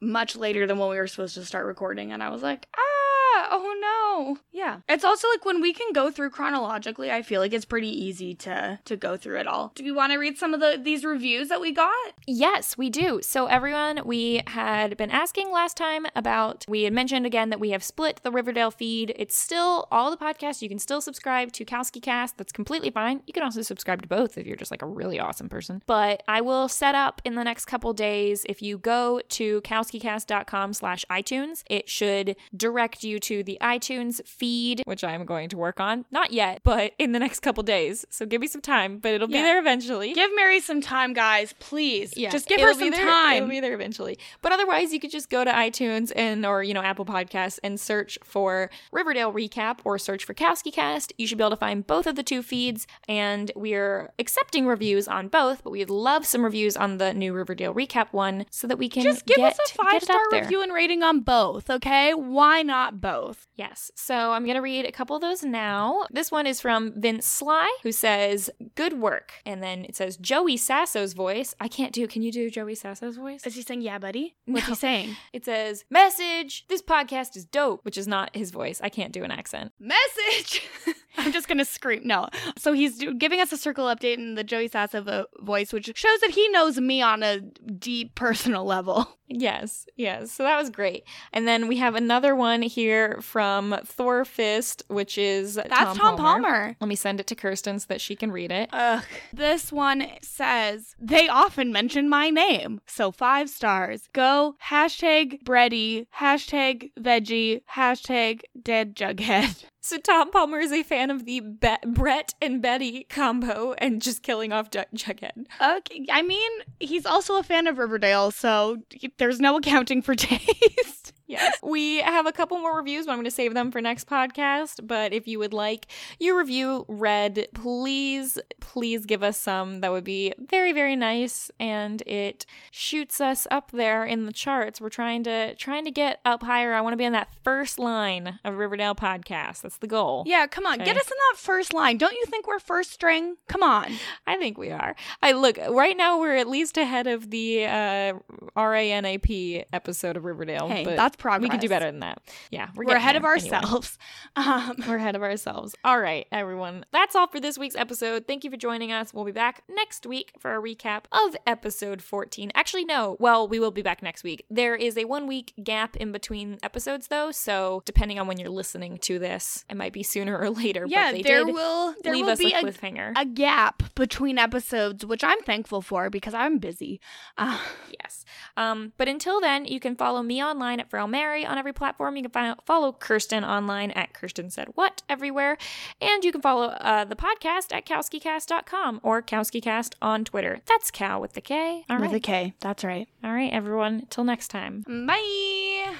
much later than when we were supposed to start recording and I was like, "Ah, oh no." Yeah. It's also like when we can go through chronologically, I feel like it's pretty easy to to go through it all. Do you want to read some of the these reviews that we got? Yes, we do. So, everyone, we had been asking last time about, we had mentioned again that we have split the Riverdale feed. It's still all the podcasts. You can still subscribe to Kowski Cast. That's completely fine. You can also subscribe to both if you're just like a really awesome person. But I will set up in the next couple days, if you go to kowskicast.com slash iTunes, it should direct you to the iTunes feed, which I'm going to work on. Not yet, but in the next couple days. So give me some time, but it'll be there eventually. Give Mary some time, guys, please. Yeah, Just give it'll her some there- time. It'll be there eventually. But otherwise, you could just go to iTunes and or you know Apple Podcasts and search for Riverdale recap or search for Kowski Cast. You should be able to find both of the two feeds, and we're accepting reviews on both. But we'd love some reviews on the new Riverdale recap one so that we can Just give get, us a five star review and rating on both, okay? Why not both? Yes. So I'm going to read a couple of those now. This one is from Vince Sly, who says, Good work. And then it says, Joey Sasso's voice. I can't do, can you do Joey Sasso's voice? Is he saying, yeah, buddy? What's No. he saying? It says, Message! This podcast is dope, which is not his voice. I can't do an accent. Message! I'm just gonna scream. No. So he's do- giving us a circle update in the Joey Sasso vo- voice, which shows that he knows me on a deep personal level. Yes, yes. So that was great. And then we have another one here from Thor Fist, which is That's Tom, Palmer. Let me send it to Kirsten so that she can read it. Ugh. This one says, they often mention my name. So five stars. Go hashtag bready, hashtag veggie, hashtag dead jughead. So Tom Palmer is a fan of the Be- Brett and Betty combo and just killing off Jug- Jughead. Okay. I mean, he's also a fan of Riverdale, so there's no accounting for taste. Yes. we have a couple more reviews, but I'm going to save them for next podcast. But if you would like your review read, please, please give us some. That would be very, very nice. And it shoots us up there in the charts. We're trying to trying to get up higher. I want to be on that first line of Riverdale podcast. That's the goal. Yeah, come on. Okay. Get us in that first line. Don't you think we're first string? Come on. I think we are. I look right now. We're at least ahead of the uh, RANAP episode of Riverdale. Hey, but that's progress. we could do better than that. Yeah, we're, We're ahead of there. Anyway. ourselves. Um, We're ahead of ourselves. All right, everyone. That's all for this week's episode. Thank you for joining us. We'll be back next week for a recap of episode 14. Actually, no. Well, we will be back next week. There is a one week gap in between episodes, though. So, depending on when you're listening to this, it might be sooner or later. yeah, but they there will there leave will us be a cliffhanger. a gap between episodes, which I'm thankful for because I'm busy. Uh, Yes. Um, but until then, you can follow me online at Feral Mary on every platform. You can fi- follow Kirsten online at Kirsten Said What everywhere. And you can follow uh, the podcast at KowskiCast.com or KowskiCast on Twitter. That's Cow with the K. All with a right. K. That's right. All right, everyone. Till next time. Bye.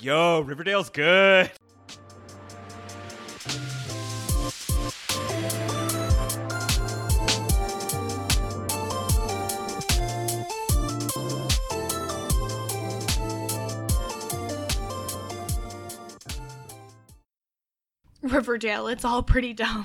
Yo, Riverdale's good. Riverdale. It's all pretty dumb.